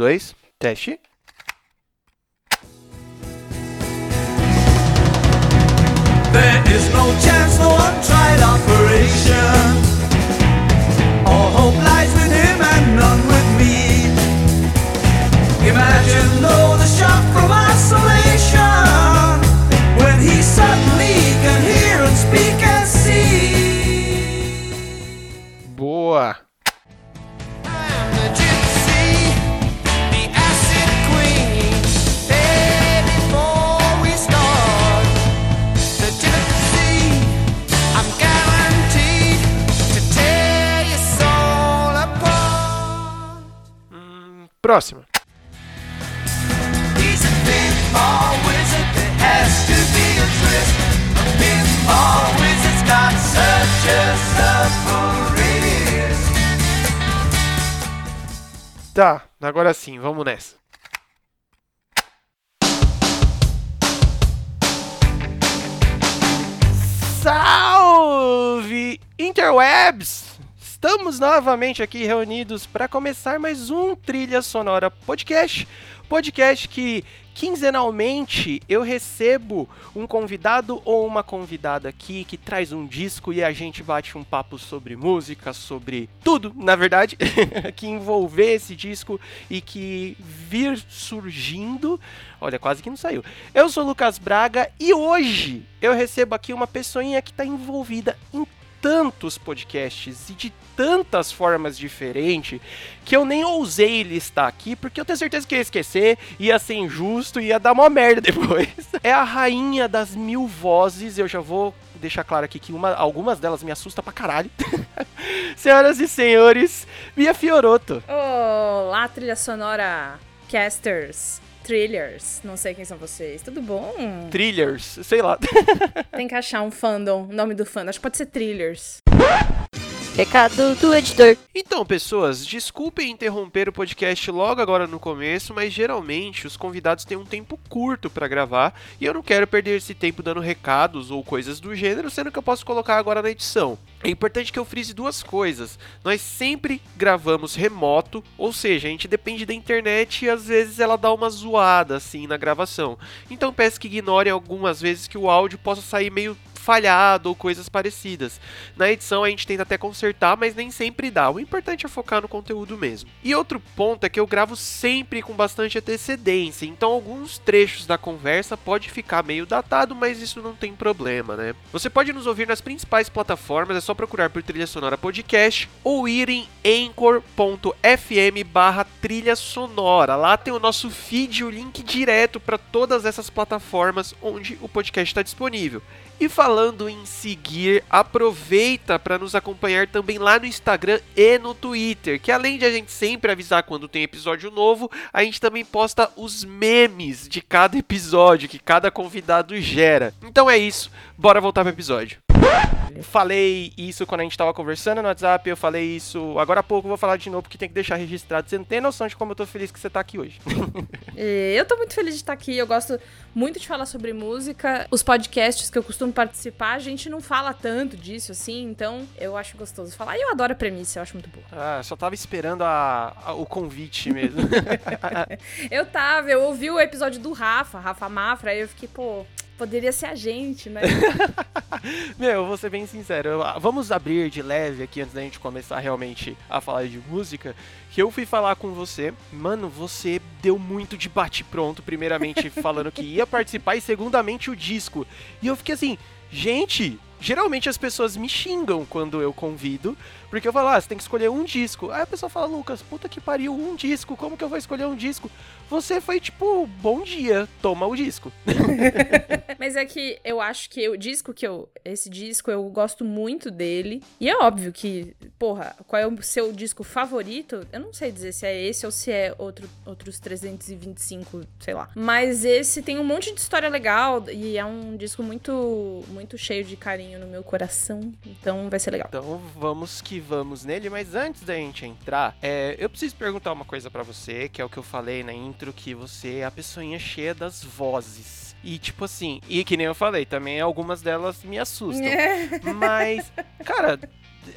dois, teste. Tá, agora sim, vamos nessa. Salve Interwebs! Estamos novamente aqui reunidos para começar mais um Trilha Sonora Podcast. Podcast que quinzenalmente eu recebo um convidado ou uma convidada aqui que traz um disco e a gente bate um papo sobre música, sobre tudo, na verdade, que envolver esse disco e que vir surgindo. Olha, quase que não saiu. Eu sou Lucas Braga e hoje eu recebo aqui uma pessoinha que está envolvida em tantos podcasts e de tantas formas diferentes que eu nem ousei listar aqui, porque eu tenho certeza que ia esquecer, ia ser injusto, ia dar uma merda depois. É a rainha das mil vozes, eu já vou deixar claro aqui que uma, algumas delas me assustam pra caralho. Senhoras e senhores, Mia Fioroto. Olá, trilha sonora, casters, thrillers, não sei quem são vocês. Tudo bom? Thrillers, sei lá. Tem que achar um fandom, nome do fandom. Acho que pode ser thrillers. Recado do editor. Então, pessoas, desculpem interromper o podcast logo agora no começo, mas geralmente os convidados têm um tempo curto para gravar e eu não quero perder esse tempo dando recados ou coisas do gênero, sendo que eu posso colocar agora na edição. É importante que eu frise duas coisas. Nós sempre gravamos remoto, ou seja, a gente depende da internet e às vezes ela dá uma zoada assim na gravação. Então peço que ignorem algumas vezes que o áudio possa sair meio falhado ou coisas parecidas. Na edição a gente tenta até consertar, mas nem sempre dá. O importante é focar no conteúdo mesmo. E outro ponto é que eu gravo sempre com bastante antecedência, então alguns trechos da conversa pode ficar meio datado, mas isso não tem problema, né? Você pode nos ouvir nas principais plataformas, é só procurar por Trilha Sonora Podcast ou ir em anchor.fm barra trilha sonora. Lá tem o nosso feed, o link direto para todas essas plataformas onde o podcast está disponível. E falando em seguir, aproveita para nos acompanhar também lá no Instagram e no Twitter, que além de a gente sempre avisar quando tem episódio novo, a gente também posta os memes de cada episódio que cada convidado gera. Então é isso, bora voltar pro episódio. Falei isso quando a gente tava conversando no WhatsApp, eu falei isso agora há pouco, vou falar de novo porque tem que deixar registrado. Você não tem noção de como eu tô feliz que você tá aqui hoje. E Eu tô muito feliz de estar aqui, eu gosto muito de falar sobre música. Os podcasts que eu costumo participar, a gente não fala tanto disso assim, então eu acho gostoso falar. E eu adoro a premissa, eu acho muito boa. Ah, só tava esperando a- a- o convite mesmo. Eu tava, eu ouvi o episódio do Rafa, Rafa Mafra, aí eu fiquei, pô, poderia ser a gente, né? Meu, eu vou ser bem sincero. eu- vamos abrir de leve aqui antes da gente começar realmente a falar de música. Que eu fui falar com você, mano, você deu muito de bate-pronto, primeiramente falando que ia participar e segundamente o disco. E eu fiquei assim, gente, geralmente as pessoas me xingam quando eu convido, porque eu falo, ah, você tem que escolher um disco. Aí a pessoa fala, Lucas, puta que pariu, um disco, como que eu vou escolher um disco? Você foi tipo, bom dia, toma o disco. Mas é que eu acho que o disco que eu. Esse disco eu gosto muito dele. E é óbvio que, porra, qual é o seu disco favorito? Eu não sei dizer se é esse ou se é outro, outros 325, sei lá. Mas esse tem um monte de história legal e é um disco muito, muito cheio de carinho no meu coração. Então vai ser legal. Então vamos que vamos nele, mas antes da gente entrar, é, eu preciso perguntar uma coisa pra você, que é o que eu falei na intro, que você é a pessoinha cheia das vozes. E tipo assim, e que nem eu falei, também algumas delas me assustam. Mas, cara,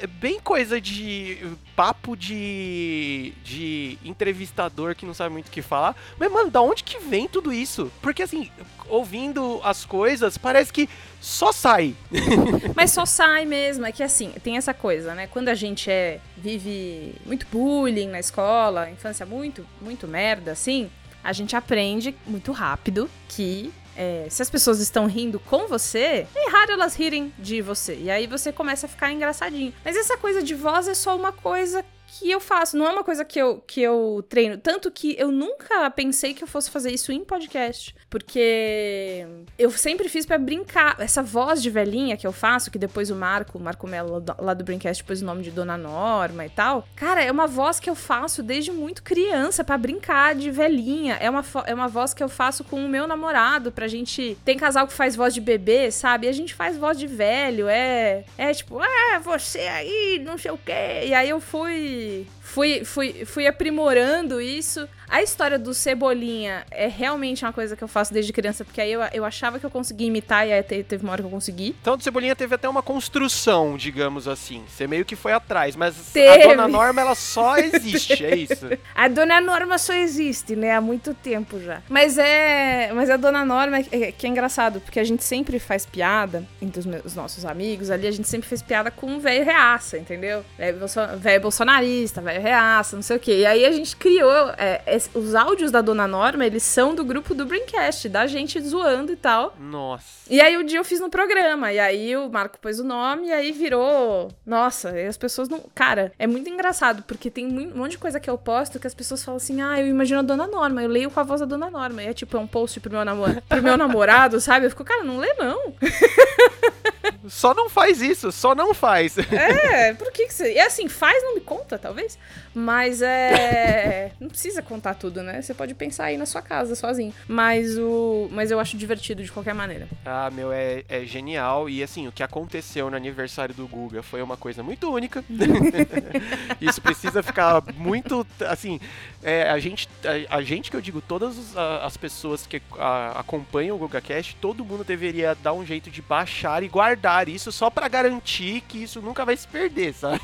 é bem coisa de papo de de entrevistador que não sabe muito o que falar. Mas mano, da onde que vem tudo isso? Porque assim, ouvindo as coisas, parece que só sai. Mas só sai mesmo. É que assim, tem essa coisa, né? Quando a gente é vive muito bullying na escola, infância muito, muito merda, assim, a gente aprende muito rápido que é, se as pessoas estão rindo com você, é raro elas rirem de você. E aí você começa a ficar engraçadinho. Mas essa coisa de voz é só uma coisa que eu faço, não é uma coisa que eu, que eu treino. Tanto que eu nunca pensei que eu fosse fazer isso em podcast. Porque eu sempre fiz pra brincar. Essa voz de velhinha que eu faço, que depois o Marco, o Marco Mello lá do Brincast pôs o nome de Dona Norma e tal. Cara, é uma voz que eu faço desde muito criança pra brincar de velhinha. É uma, é uma voz que eu faço com o meu namorado pra gente. Tem casal que faz voz de bebê, sabe? E a gente faz voz de velho. É. É tipo, ah, você aí, não sei o quê. E aí eu fui de Fui, fui, fui aprimorando isso. A história do Cebolinha é realmente uma coisa que eu faço desde criança, porque aí eu, eu achava que eu conseguia imitar e aí te- teve uma hora que eu consegui. Então, do Cebolinha teve até uma construção, digamos assim. Você meio que foi atrás, mas a Teve. Dona Norma, ela só existe, é isso. A Dona Norma só existe, né? Há muito tempo já. Mas é. Mas a Dona Norma é, é- que é engraçado, porque a gente sempre faz piada entre os, meus- os nossos amigos ali, a gente sempre fez piada com um velho reaça, entendeu? Velho bolso- velho bolsonarista, velho reaça, não sei o quê. E aí a gente criou. é, os áudios da Dona Norma, eles são do grupo do Braincast, da gente zoando e tal. Nossa. E aí o dia eu fiz no programa, e aí o Marco pôs o nome, e aí virou. Nossa, e as pessoas não. Cara, é muito engraçado, porque tem um monte de coisa que eu posto que as pessoas falam assim: ah, eu imagino a Dona Norma, eu leio com a voz da Dona Norma. E é tipo, é um post pro meu, namo... pro meu namorado, sabe? Eu fico, cara, não lê não. Só não faz isso, só não faz. É, por que que você. E assim, faz, não me conta, talvez. Mas é. Não precisa contar tudo, né? Você pode pensar aí na sua casa sozinho. Mas o. Mas eu acho divertido de qualquer maneira. Ah, meu, é, é genial. E assim, o que aconteceu no aniversário do Guga foi uma coisa muito única. Isso precisa ficar muito. Assim, é, a, gente, a, a gente que eu digo, todas as pessoas que a- acompanham o GugaCast, todo mundo deveria dar um jeito de baixar e guardar isso só pra garantir que isso nunca vai se perder, sabe?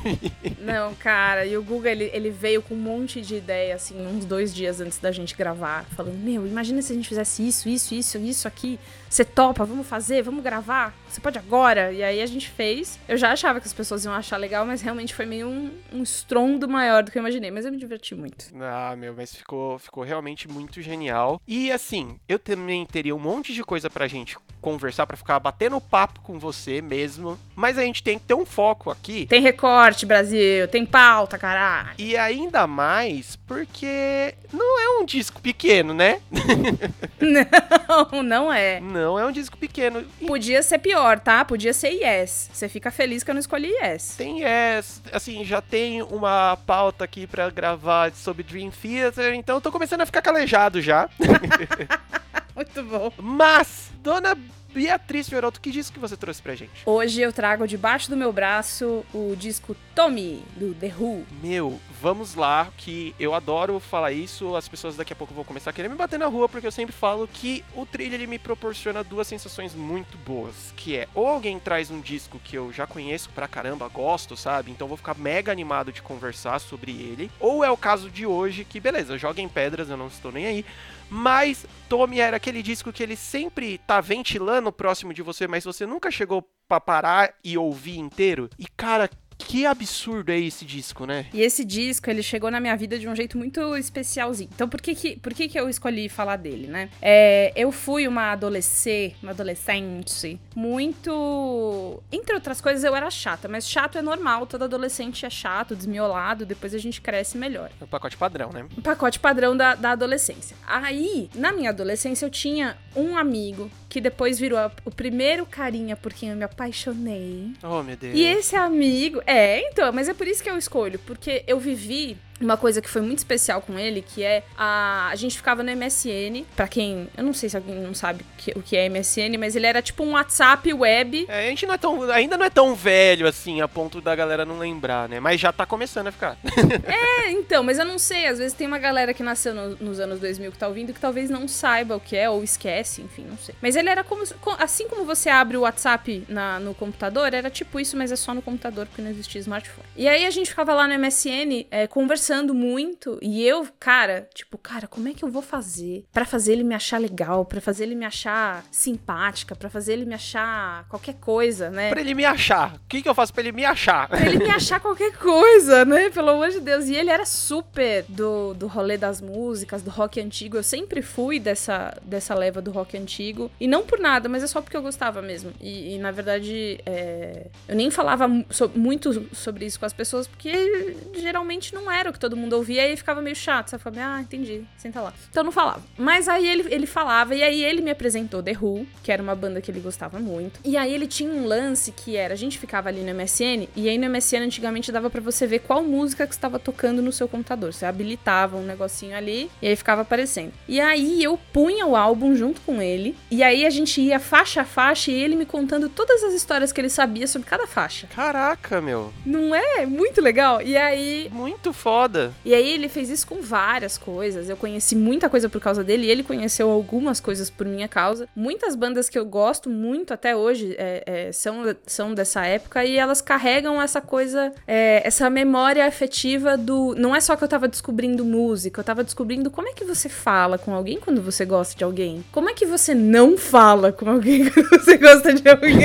Não, cara, e o Guga, ele, ele veio com um monte de ideia, assim, uns dois dias antes da gente gravar, falando, meu, imagina se a gente fizesse isso, isso, isso, isso aqui, você topa, vamos fazer, vamos gravar, você pode agora, e aí a gente fez, eu já achava que as pessoas iam achar legal, mas realmente foi meio um, um estrondo maior do que eu imaginei, mas eu me diverti muito. Ah, meu, mas ficou, ficou realmente muito genial. E assim, eu também teria um monte de coisa pra gente conversar, pra ficar batendo papo com você mesmo. Mas a gente tem que ter um foco aqui. Tem recorte, Brasil, tem pauta, caralho. E ainda mais porque não é um disco pequeno, né? Não, não é. Não é um disco pequeno. Podia ser pior, tá? Podia ser yes. Você fica feliz que eu não escolhi yes. tem, é, assim, já tem uma pauta aqui pra gravar sobre Dream Theater, então eu tô começando a ficar calejado já. Muito bom. Mas, dona Beatriz Fiorotto, que disco que você trouxe pra gente? Hoje eu trago debaixo do meu braço o disco Tommy, do The Who. Meu, vamos lá, que eu adoro falar isso, as pessoas daqui a pouco vão começar a querer me bater na rua, porque eu sempre falo que o trilha ele me proporciona duas sensações muito boas, que é, ou alguém traz um disco que eu já conheço pra caramba, gosto, sabe? Então vou ficar mega animado de conversar sobre ele, ou é o caso de hoje, que beleza, joga em pedras, eu não estou nem aí, mas Tommy era aquele disco que ele sempre tá ventilando próximo de você, mas você nunca chegou pra parar e ouvir inteiro. E cara, que absurdo é esse disco, né? E esse disco, ele chegou na minha vida de um jeito muito especialzinho. Então, por que que, por que, que eu escolhi falar dele, né? É, eu fui uma adolescente, uma adolescente, muito... Entre outras coisas, eu era chata. Mas chato é normal, todo adolescente é chato, desmiolado, depois a gente cresce melhor. É o pacote padrão, né? um pacote padrão da, da adolescência. Aí, na minha adolescência, eu tinha um amigo que depois virou a- o primeiro carinha por quem eu me apaixonei. Oh, meu Deus. E esse amigo. É, então, mas é por isso que eu escolho, porque eu vivi uma coisa que foi muito especial com ele, que é a, a gente ficava no MSN, pra quem, eu não sei se alguém não sabe o que, o que é MSN, mas ele era tipo um WhatsApp web. É, a gente não é tão, ainda não é tão velho assim, a ponto da galera não lembrar, né? Mas já tá começando a ficar. É, então, mas eu não sei, às vezes tem uma galera que nasceu no- nos anos 2000 que tá ouvindo que talvez não saiba o que é, ou esquece, enfim, não sei. Mas ele era como, assim como você abre o WhatsApp na- no computador, era tipo isso, mas é só no computador, porque não existia smartphone. E aí a gente ficava lá no MSN é, conversando muito, e eu, cara, tipo, cara, como é que eu vou fazer pra fazer ele me achar legal, pra fazer ele me achar simpática, pra fazer ele me achar qualquer coisa, né? pra ele me achar. O que, que eu faço pra ele me achar? Pra ele me achar qualquer coisa, né? Pelo amor de Deus. E ele era super do, do rolê das músicas, do rock antigo. Eu sempre fui dessa, dessa leva do rock antigo. E não por nada, mas é só porque eu gostava mesmo. E, e, na verdade, é, eu nem falava so- muito sobre isso com as pessoas, porque geralmente não era o que todo mundo ouvia. E aí ficava meio chato. Você ficava, ah, entendi, senta lá. Então eu não falava. Mas aí ele, ele falava, e aí ele me apresentou The Who, que era uma banda que ele gostava muito. E aí ele tinha um lance que era, a gente ficava ali no MSN, e aí no MSN antigamente dava pra você ver qual música que estava tocando no seu computador. Você habilitava um negocinho ali, e aí ficava aparecendo. E aí eu punha o álbum junto com ele, e aí a gente ia faixa a faixa, e ele me contando todas as histórias que ele sabia sobre cada faixa. Caraca, meu. Não é? Muito legal. E aí Muito foda. E aí ele fez isso com várias coisas. Eu conheci muita coisa por causa dele e ele conheceu algumas coisas por minha causa. Muitas bandas que eu gosto muito até hoje é, é, são, são dessa época e elas carregam essa coisa, é, essa memória afetiva do. Não é só que eu tava descobrindo música, eu tava descobrindo como é que você fala com alguém quando você gosta de alguém. Como é que você não fala com alguém quando você gosta de alguém.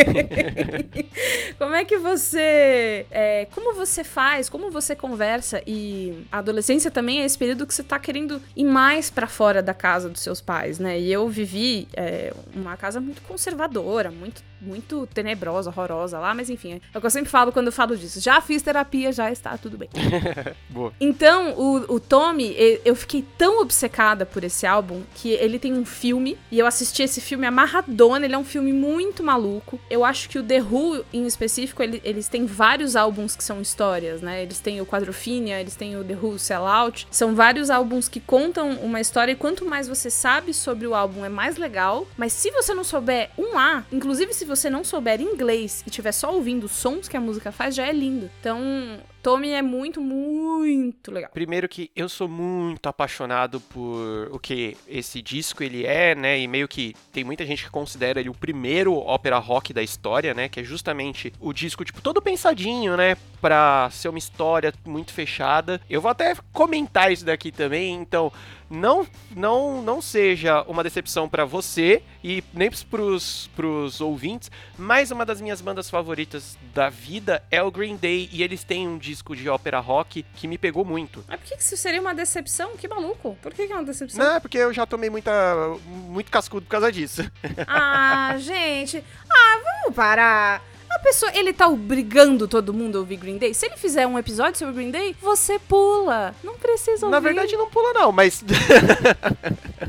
como é que você. é, como você faz, como você conversa. E a adolescência também é esse período que você tá querendo ir mais pra fora da casa dos seus pais, né? E eu vivi é, uma casa muito conservadora, muito, muito tenebrosa, horrorosa lá, mas enfim, é o que eu sempre falo quando eu falo disso. Já fiz terapia, já está tudo bem. Boa. Então, o, o Tommy, eu fiquei tão obcecada por esse álbum que ele tem um filme e eu assisti esse filme amarradona. Ele é um filme muito maluco. Eu acho que o The Who, em específico, ele- eles têm vários álbuns que são histórias, né? Eles têm o Quadrofinia, eles têm o The Who Sellout. São vários álbuns que contam uma história e quanto mais você sabe sobre o álbum, é mais legal. Mas se você não souber um A, inclusive se você não souber inglês e tiver só ouvindo os sons que a música faz, já é lindo. Então, Tommy é muito, muito legal. Primeiro que eu sou muito apaixonado por o que esse disco ele é, né? E meio que tem muita gente que considera ele o primeiro ópera rock da história, né? Que é justamente o disco, tipo, todo pensadinho, né? Pra ser uma história muito fechada. Eu vou até comentar isso daqui também, então não não não seja uma decepção pra você e nem pros, pros ouvintes, mas uma das minhas bandas favoritas da vida é o Green Day e eles têm um disco de ópera rock que me pegou muito. Mas por que isso seria uma decepção? Que maluco. Por que, que é uma decepção? Não, é porque eu já tomei muita muito cascudo por causa disso. Ah, gente. Ah, vamos parar. Pessoa, ele tá obrigando todo mundo a ouvir Green Day. Se ele fizer um episódio sobre Green Day, você pula. Não precisa ouvir. Na verdade não pula não, mas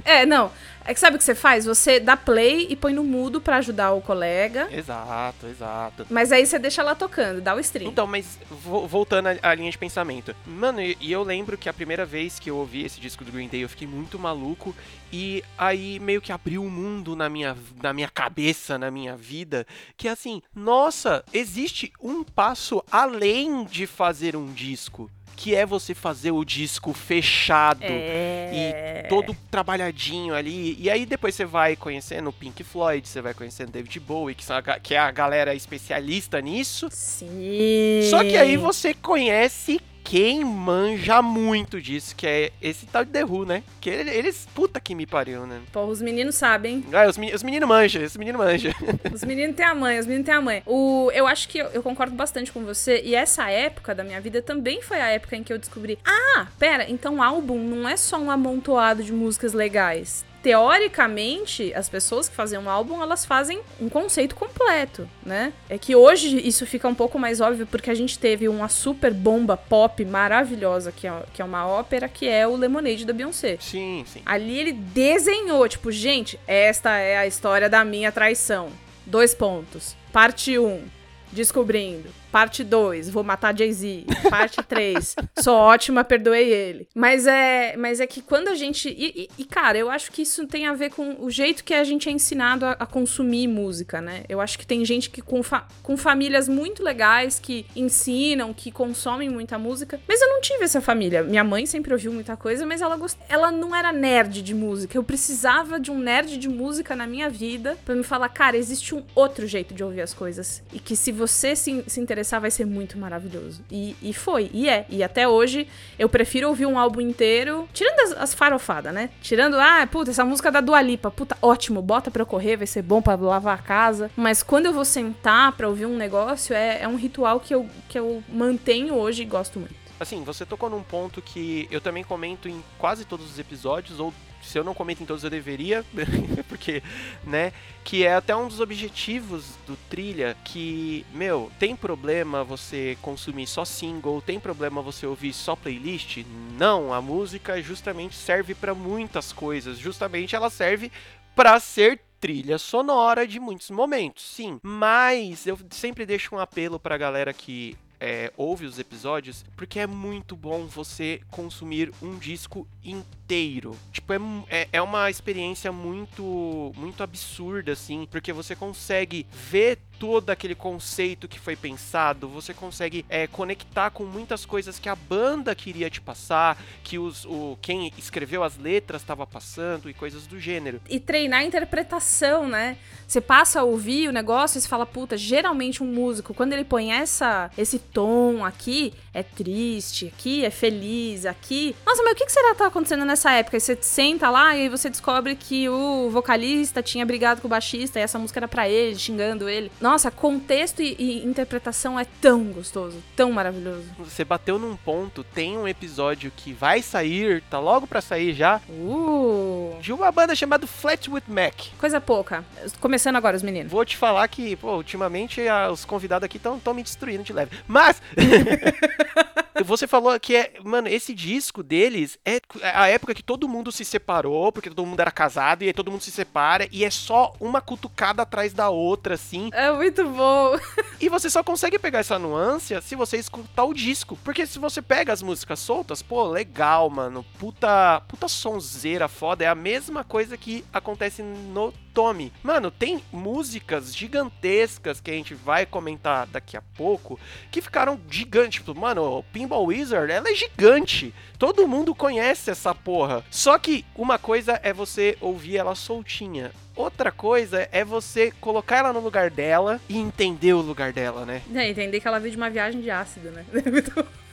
É, não. É que sabe o que você faz? Você dá play e põe no mudo pra ajudar o colega. exato, exato. Mas aí você deixa lá tocando, dá o stream. Então, mas vo- voltando à linha de pensamento. Mano, e, eu lembro que a primeira vez que eu ouvi esse disco do Green Day, eu fiquei muito maluco. E aí meio que abriu um mundo na minha, na minha cabeça, na minha vida. Que é assim, nossa, existe um passo além de fazer um disco. Que é você fazer o disco fechado É. e todo trabalhadinho ali. E aí depois você vai conhecendo o Pink Floyd, você vai conhecendo David Bowie, que, são a que é a galera especialista nisso. Sim. Só que aí você conhece quem manja muito disso, que é esse tal de The Who, né? Que ele- eles, puta que me pariu, né? Pô, os meninos sabem. Ah, os meninos manjam, os meninos manjam. Os meninos têm a mãe, os meninos têm a mãe. O, eu acho que eu, eu concordo bastante com você. E essa época da minha vida também foi a época em que eu descobri. Ah, pera, então álbum não é só um amontoado de músicas legais. Teoricamente, as pessoas que fazem um álbum, elas fazem um conceito completo, né? É que hoje isso fica um pouco mais óbvio porque a gente teve uma super bomba pop maravilhosa, que é, que é uma ópera, que é o Lemonade da Beyoncé. Sim, sim. Ali ele desenhou, tipo, gente, esta é a história da minha traição. Dois pontos. Parte 1. Um, descobrindo. Parte 2, vou matar Jay-Z. Parte 3, sou ótima, perdoei ele. Mas é, mas é que quando a gente. E, e- cara, eu acho que isso tem a ver com o jeito que a gente é ensinado a, a consumir música, né? Eu acho que tem gente que com, fa- com famílias muito legais que ensinam, que consomem muita música. Mas eu não tive essa família. Minha mãe sempre ouviu muita coisa, mas ela, gost... ela não era nerd de música. Eu precisava de um nerd de música na minha vida pra me falar, cara, existe um outro jeito de ouvir as coisas. E que se você se, se interessar, vai ser muito maravilhoso. E, e foi, e é. E até hoje, eu prefiro ouvir um álbum inteiro, tirando as, as farofadas, né? Tirando, ah, puta, essa música da Dua Lipa, puta, ótimo, bota pra eu correr, vai ser bom pra lavar a casa. Mas quando eu vou sentar pra ouvir um negócio, é, é um ritual que eu, que eu mantenho hoje e gosto muito. Assim, você tocou num ponto que eu também comento em quase todos os episódios, ou se eu não comento em todos eu deveria, porque, né, que é até um dos objetivos do Trilha, que, meu, tem problema você consumir só single, tem problema você ouvir só playlist? Não, a música justamente serve pra muitas coisas, justamente ela serve pra ser trilha sonora de muitos momentos, sim. Mas eu sempre deixo um apelo pra galera que é, ouve os episódios, porque é muito bom você consumir um disco inteiro. Tipo, é, é, é uma experiência muito, muito absurda, assim, porque você consegue ver todo aquele conceito que foi pensado, você consegue é, conectar com muitas coisas que a banda queria te passar, que os, o, quem escreveu as letras estava passando e coisas do gênero. e treinar a interpretação, né? Você passa a ouvir o negócio e você fala, puta, geralmente um músico, quando ele põe essa, esse tom aqui, é triste, aqui é feliz, aqui. Nossa, mas o que será que tá acontecendo nessa época? E você senta lá e você descobre que o vocalista tinha brigado com o baixista e essa música era pra ele, xingando ele. Nossa, contexto e, e interpretação é tão gostoso, tão maravilhoso. Você bateu num ponto, tem um episódio que vai sair, tá logo pra sair já, Uh, de uma banda chamada Flatwood Mac. coisa pouca. Começando agora, os meninos. Vou te falar que, pô, ultimamente a- os convidados aqui estão me destruindo de leve. Mas. Você falou que é. Mano, esse disco deles é a época que todo mundo se separou, porque todo mundo era casado, e aí todo mundo se separa, e é só uma cutucada atrás da outra, assim. É muito bom. E você só consegue pegar essa nuance se você escutar o disco. Porque se você pega as músicas soltas, pô, legal, mano. Puta, puta sonzeira foda. É a mesma coisa que acontece no Tommy. Mano, tem músicas gigantescas que a gente vai comentar daqui a pouco que ficaram gigantes. Tipo, mano, Pinball Wizard, ela é gigante. Todo mundo conhece essa porra. Só que uma coisa é você ouvir ela soltinha. Outra coisa é você colocar ela no lugar dela e entender o lugar dela, né? É, entender que ela veio de uma viagem de ácido, né?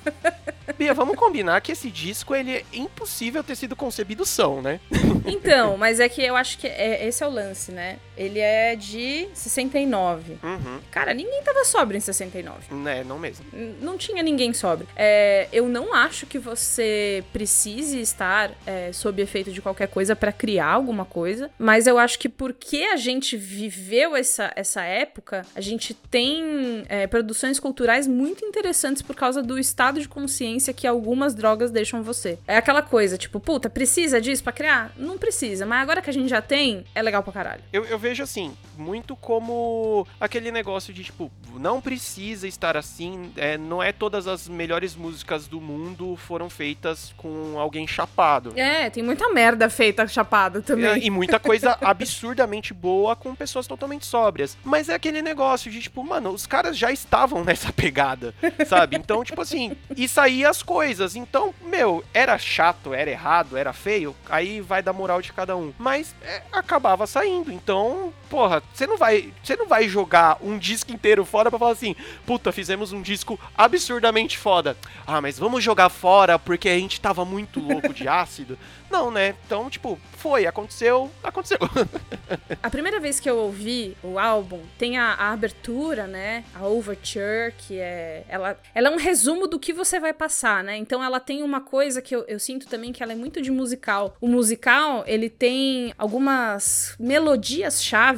Bia, vamos combinar que esse disco ele é impossível ter sido concebido são, né? Então, mas é que eu acho que é, esse é o lance, né? Ele é de 69. Uhum. Cara, ninguém tava sóbrio em 69. Né, não mesmo. N- Não tinha ninguém sóbrio. É, eu não acho que você precise estar é, sob efeito de qualquer coisa pra criar alguma coisa, mas eu acho que porque a gente viveu essa, essa época, a gente tem é, produções culturais muito interessantes por causa do estado de consciência que algumas drogas deixam você. É aquela coisa, tipo, puta, precisa disso pra criar? Não precisa, mas agora que a gente já tem, é legal pra caralho. Eu, eu vejo assim, muito como aquele negócio de tipo, não precisa estar assim, é, não é todas as melhores músicas do mundo foram feitas com alguém chapado. É, tem muita merda feita chapada também. E muita coisa absurdamente boa com pessoas totalmente sóbrias. Mas é aquele negócio de, tipo, mano, os caras já estavam nessa pegada, sabe? Então, tipo assim, e saía as coisas. Então, meu, era chato, era errado, era feio, aí vai da moral de cada um. Mas é, acabava saindo. Então, porra, você não vai. Você não vai jogar um disco inteiro fora pra falar assim, puta, fizemos um disco absurdamente foda. Ah, mas vamos jogar fora porque a gente tava muito louco de ácido. Não, né? Então, tipo, foi, aconteceu, aconteceu. A primeira vez que eu ouvi o álbum, tem a, a abertura, né? A Overture, que é. Ela, ela é um resumo do que você vai passar, né? Então ela tem uma coisa que eu, eu sinto também que ela é muito de musical. O musical, ele tem algumas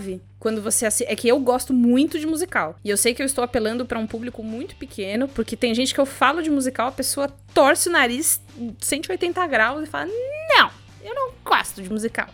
melodias-chave quando você assi- é que eu gosto muito de musical. E eu sei que eu estou apelando para um público muito pequeno, porque tem gente que eu falo de musical, a pessoa torce o nariz 180 graus e fala: "Não, eu não gosto de musical.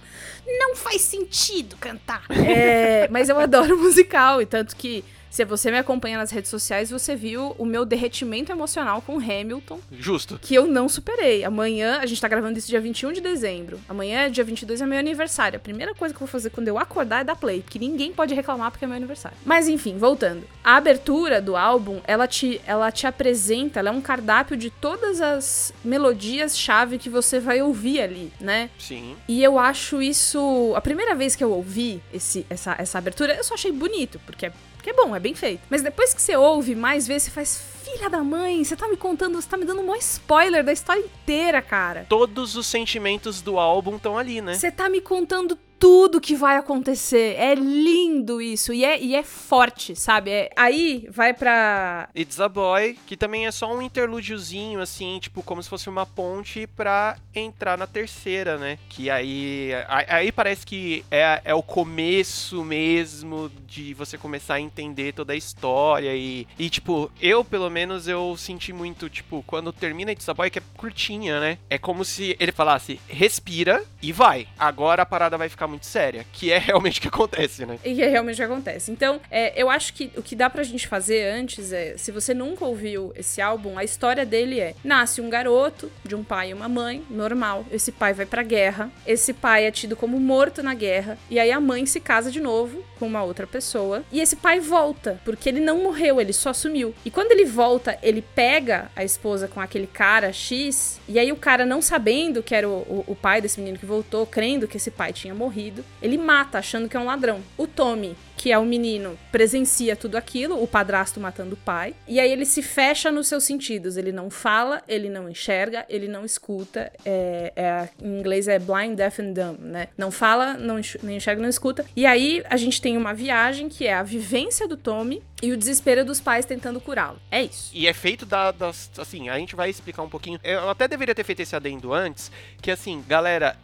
Não faz sentido cantar". É, mas eu adoro musical e tanto que Se você me acompanha nas redes sociais, você viu o meu derretimento emocional com Hamilton, Justo. que eu não superei. Amanhã, a gente tá gravando isso dia 21 de dezembro. Amanhã, dia 22, é meu aniversário. A primeira coisa que eu vou fazer quando eu acordar é dar play, porque ninguém pode reclamar porque é meu aniversário. Mas enfim, voltando. A abertura do álbum, ela te, ela te apresenta, ela é um cardápio de todas as melodias-chave que você vai ouvir ali, né? Sim. E eu acho isso. A primeira vez que eu ouvi esse, essa, essa abertura, eu só achei bonito, porque é, porque é bom, é bem feito. Mas depois que você ouve mais vezes, você faz. Filha da mãe, você tá me contando, você tá me dando um maior spoiler da história inteira, cara. Todos os sentimentos do álbum estão ali, né? Você tá me contando tudo que vai acontecer. É lindo isso. E é, e é forte, sabe? É- aí vai pra. It's a Boy, que também é só um interlúdiozinho, assim, tipo, como se fosse uma ponte pra entrar na terceira, né? Que aí. Aí parece que é, é o começo mesmo de você começar a entender toda a história. E, e, tipo, eu, pelo menos, eu senti muito, tipo, quando termina It's a Boy, que é curtinha, né? É como se ele falasse, respira e vai. Agora a parada vai ficar muito séria. Que é realmente o que acontece, né? E é realmente o que acontece. Então, é, eu acho que o que dá pra gente fazer antes é, se você nunca ouviu esse álbum, a história dele é: nasce um garoto de um pai e uma mãe, normal. Esse pai vai pra guerra. Esse pai é tido como morto na guerra. E aí a mãe se casa de novo com uma outra pessoa. E esse pai volta, porque ele não morreu, ele só sumiu. E quando ele volta, ele pega a esposa com aquele cara X. E aí o cara, não sabendo que era o, o- o pai desse menino que voltou, crendo que esse pai tinha morrido, ele mata, achando que é um ladrão. O Tommy, que é o menino, presencia tudo aquilo, o padrasto matando o pai. E aí ele se fecha nos seus sentidos. Ele não fala, ele não enxerga, ele não escuta. É, é- em inglês é blind, deaf and dumb, né? Não fala, não enxerga, não escuta. E aí a gente tem uma viagem que é a vivência do Tommy e o desespero dos pais tentando curá-lo. É isso. E é feito da, das. Assim, a gente vai explicar um pouquinho. Eu até deveria ter feito esse adendo antes. Que assim, galera.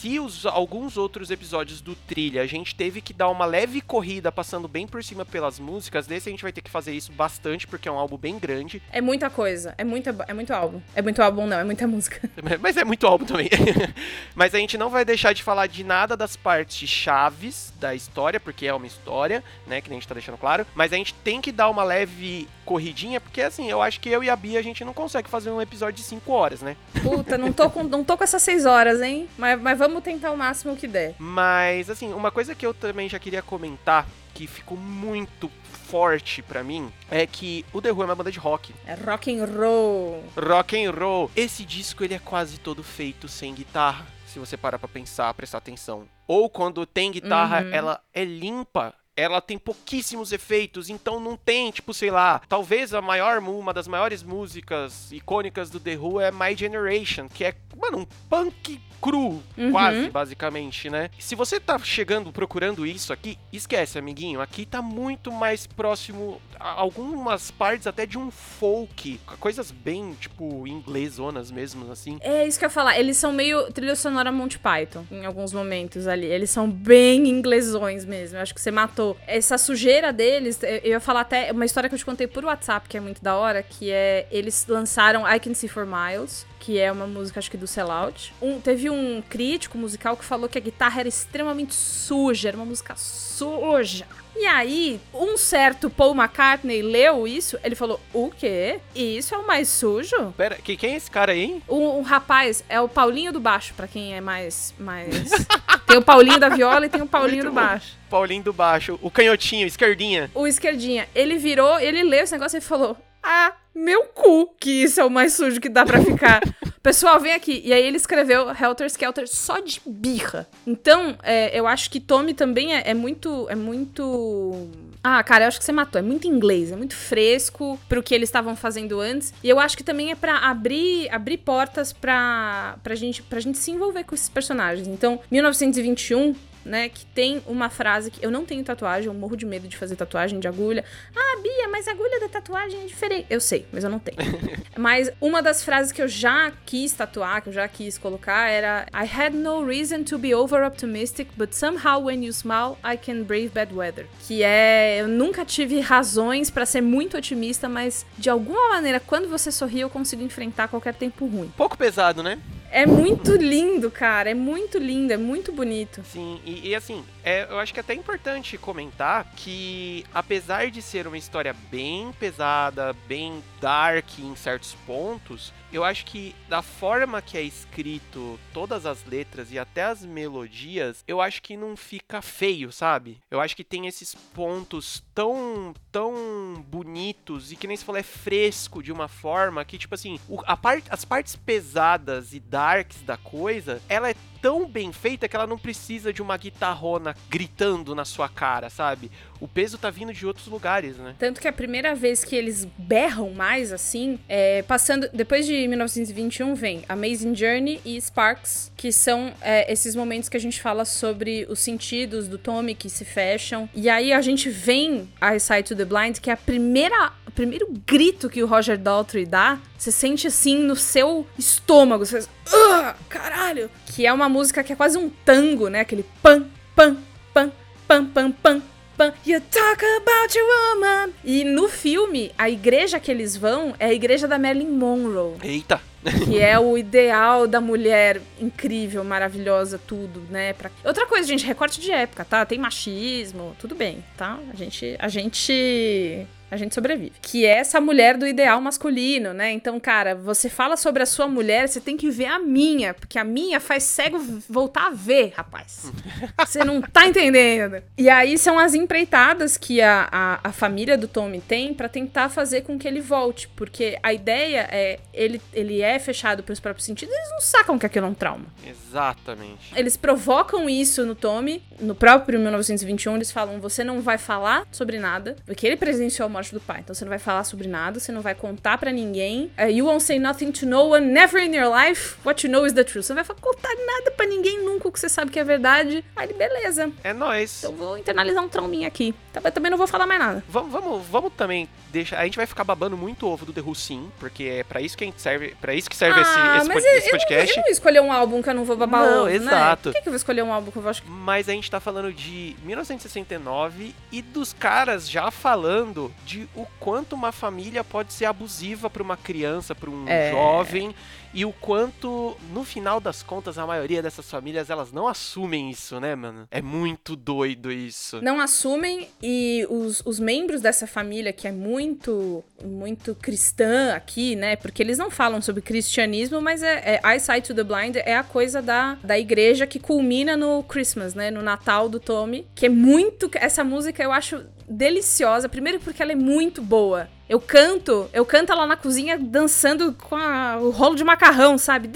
Se os, alguns outros episódios do Trilha a gente teve que dar uma leve corrida passando bem por cima pelas músicas, desse a gente vai ter que fazer isso bastante, porque é um álbum bem grande. É muita coisa. É, muita, é muito álbum. É muito álbum, não. É muita música. Mas é muito álbum também. Mas a gente não vai deixar de falar de nada das partes chaves da história, porque é uma história, né? Que nem a gente tá deixando claro. Mas a gente tem que dar uma leve corridinha, porque assim, eu acho que eu e a Bia a gente não consegue fazer um episódio de 5 horas, né? Puta, não tô com, não tô com essas seis horas, hein? Mas, mas vamos tentar o máximo que der. Mas, assim, uma coisa que eu também já queria comentar, que ficou muito forte pra mim, é que o The Who é uma banda de rock. É rock and roll. Rock and roll. Esse disco, ele é quase todo feito sem guitarra, se você parar pra pensar, prestar atenção. Ou quando tem guitarra, Uhum. ela é limpa. Ela tem pouquíssimos efeitos, então não tem, tipo, sei lá, talvez a maior, uma das maiores músicas icônicas do The Who é My Generation, que é, mano, um punk cru, Uhum. quase, basicamente, né? Se você tá chegando, procurando isso aqui, esquece, amiguinho, aqui tá muito mais próximo, algumas partes até de um folk, coisas bem, tipo, inglesonas mesmo, assim. É isso que eu ia falar. Eles são meio trilha sonora Monty Python em alguns momentos ali. Eles são bem inglesões mesmo. Eu acho que você matou. Essa sujeira deles, eu ia falar até uma história que eu te contei por WhatsApp, que é muito da hora, que é eles lançaram I Can See For Miles, que é uma música, acho que do Sellout. Um, teve um crítico musical que falou que a guitarra era extremamente suja, era uma música suja. E aí, um certo Paul McCartney leu isso, ele falou: O quê? Isso é o mais sujo? Pera, que, quem é esse cara aí, hein? O, o rapaz é o Paulinho do baixo, pra quem é mais. mais... tem o Paulinho da viola e tem o Paulinho Muito do bom. baixo. Paulinho do baixo, o canhotinho, esquerdinha. O esquerdinha, ele virou, ele leu esse negócio e falou: Ah, meu cu, que isso é o mais sujo que dá pra ficar. Pessoal, vem aqui. E aí ele escreveu Helter Skelter só de birra. Então, é, eu acho que Tommy também é, é muito. É muito. Ah, cara, eu acho que você matou. É muito inglês, é muito fresco pro que eles estavam fazendo antes. E eu acho que também é pra abrir, abrir portas pra, pra, gente, pra gente se envolver com esses personagens. Então, 1921, né, que tem uma frase que eu não tenho tatuagem, eu morro de medo de fazer tatuagem de agulha. Ah, Bia, mas a agulha da tatuagem é diferente. Eu sei, mas eu não tenho. mas uma das frases que eu já quis tatuar, que eu já quis colocar era I had no reason to be over optimistic, but somehow when you smile, I can brave bad weather. Que é, eu nunca tive razões pra ser muito otimista, mas de alguma maneira quando você sorri, eu consigo enfrentar qualquer tempo ruim. Pouco pesado, né? É muito lindo, cara. É muito lindo, é muito bonito. Sim, e, e assim, é, eu acho que é até importante comentar que, apesar de ser uma história bem pesada, bem dark em certos pontos, eu acho que da forma que é escrito todas as letras e até as melodias, eu acho que não fica feio, sabe? Eu acho que tem esses pontos tão tão bonitos e que nem se falou é fresco de uma forma que tipo assim, o- a parte as partes pesadas e darks da coisa, ela é tão bem feita que ela não precisa de uma guitarrona gritando na sua cara, sabe? O peso tá vindo de outros lugares, né? Tanto que a primeira vez que eles berram mais, assim, é passando. Depois de 1921 vem Amazing Journey e Sparks, que são é, esses momentos que a gente fala sobre os sentidos do Tommy que se fecham. E aí a gente vem a Sight to the Blind, que é a primeira. O primeiro grito que o Roger Daltrey dá, você sente assim no seu estômago. Você faz. "Ugh, caralho! Que é uma música que é quase um tango, né? Aquele pam, pam, pam, pam, pam, pam. Pam. You talk about your woman. E no filme, a igreja que eles vão é a igreja da Marilyn Monroe, Eita! que é o ideal da mulher incrível, maravilhosa, tudo, né? Pra... Outra coisa, gente, recorte de época, tá? Tem machismo, tudo bem, tá? A gente, a gente a gente sobrevive. Que é essa mulher do ideal masculino, né? Então, cara, você fala sobre a sua mulher, você tem que ver a minha, porque a minha faz cego voltar a ver, rapaz. Você não tá entendendo. E aí são as empreitadas que a, a, a família do Tommy tem pra tentar fazer com que ele volte, porque a ideia é ele, ele é fechado pros próprios sentidos, eles não sacam que aquilo é um trauma. Exatamente. Eles provocam isso no Tommy, no próprio 1921, eles falam: você não vai falar sobre nada, porque ele presenciou a morte do pai, então você não vai falar sobre nada, você não vai contar pra ninguém. Uh, you won't say nothing to no one, never in your life. What you know is the truth. Você não vai contar nada pra ninguém nunca o que você sabe que é verdade. Aí ele, beleza. É nóis. Então vou internalizar um trauminha aqui. Tá, também não vou falar mais nada. Vamos, vamos, vamos também deixar. A gente vai ficar babando muito ovo do The Who sim, porque é pra isso que a gente serve. para isso que serve esse, esse, Ah, eu, esse eu, podcast. eu não vou escolher um álbum que eu não vou babar Não, ovo, né? exato. Por que, que eu vou escolher um álbum que eu vou... Mas a gente tá falando de 1969 e dos caras já falando de o quanto uma família pode ser abusiva pra uma criança, pra um É. jovem, e o quanto, no final das contas, a maioria dessas famílias elas não assumem isso, né, mano? É muito doido isso. não assumem e os, os membros dessa família que é muito muito cristã aqui, né? Porque eles não falam sobre cristianismo, mas é, é Eyesight to the Blind é a coisa da, da igreja que culmina no Christmas, né? No Natal do Tommy, que é muito essa música eu acho deliciosa, primeiro porque ela é muito boa. Eu canto, eu canto ela na cozinha dançando com a- o rolo de macarrão, sabe?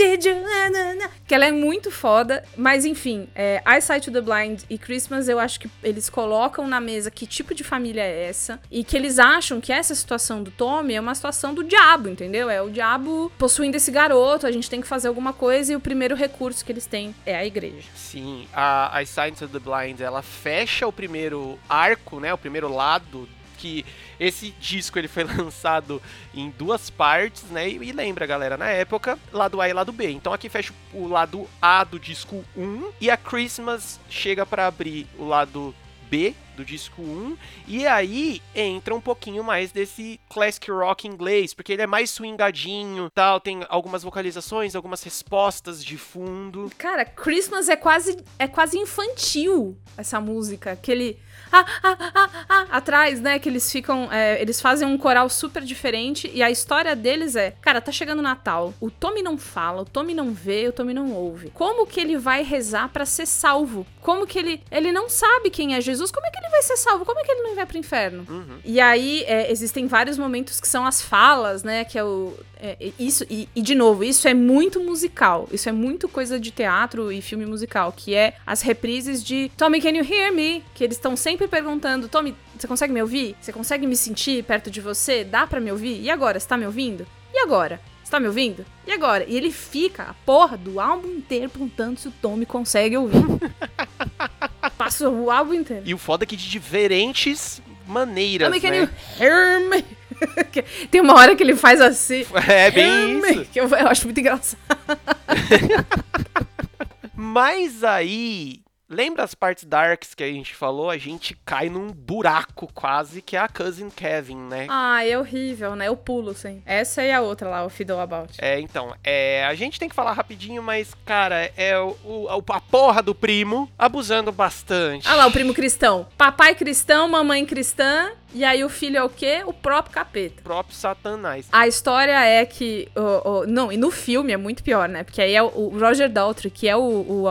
Que ela é muito foda, mas enfim, é, Eyesight to the Blind e Christmas eu acho que eles colocam na mesa que tipo de família é essa e que eles acham que essa situação do Tommy é uma situação do diabo, entendeu? É o diabo possuindo esse garoto, a gente tem que fazer alguma coisa e o primeiro recurso que eles têm é a igreja. Sim, a, a Science of the Blind, ela fecha o primeiro arco, né? O primeiro lado que esse disco ele foi lançado em duas partes, né? E, e lembra, galera, na época, lado A e lado B. Então aqui fecha o lado A do disco 1 e a Christmas chega pra abrir o lado B do disco 1 e aí entra um pouquinho mais desse classic rock inglês, porque ele é mais swingadinho, tal, tem algumas vocalizações, algumas respostas de fundo. Cara, Christmas é quase é quase infantil essa música, aquele ah, ah, ah, atrás, né? Que eles ficam. é, eles fazem um coral super diferente. E a história deles é: cara, tá chegando o Natal. O Tommy não fala, o Tommy não vê, o Tommy não ouve. Como que ele vai rezar pra ser salvo? Como que ele. Ele não sabe quem é Jesus. Como é que ele vai ser salvo? Como é que ele não vai pro inferno? Uhum. E aí, é, existem vários momentos que são as falas, né? Que é o. é, isso, e, e, de novo, isso é muito musical. Isso é muito coisa de teatro e filme musical, que é as reprises de Tommy, can you hear me? Que eles estão sempre perguntando: Tommy, você consegue me ouvir? Você consegue me sentir perto de você? Dá pra me ouvir? E agora? Você tá me ouvindo? E agora? Você tá me ouvindo? E agora? E ele fica a porra do álbum inteiro perguntando se o Tommy consegue ouvir. Passa o álbum inteiro. E o foda é que de diferentes maneiras, Tommy, can né? you hear me? Tem uma hora que ele faz assim. É bem isso. Que eu, eu acho muito engraçado. Mas aí lembra as partes darks que a gente falou? A gente cai num buraco quase, que é a Cousin Kevin, né? Ah, é horrível, né? Eu pulo, sim. Essa e a outra lá, o Fiddle About. É, então, é, a gente tem que falar rapidinho, mas, cara, é o, o- a porra do primo abusando bastante. Ah lá, o primo cristão. Papai cristão, mamãe cristã. E aí o filho é o quê? O próprio capeta. O próprio Satanás. A história é que. o- o- não, e no filme é muito pior, né? Porque aí é o, Roger Daltrey, que é o, o,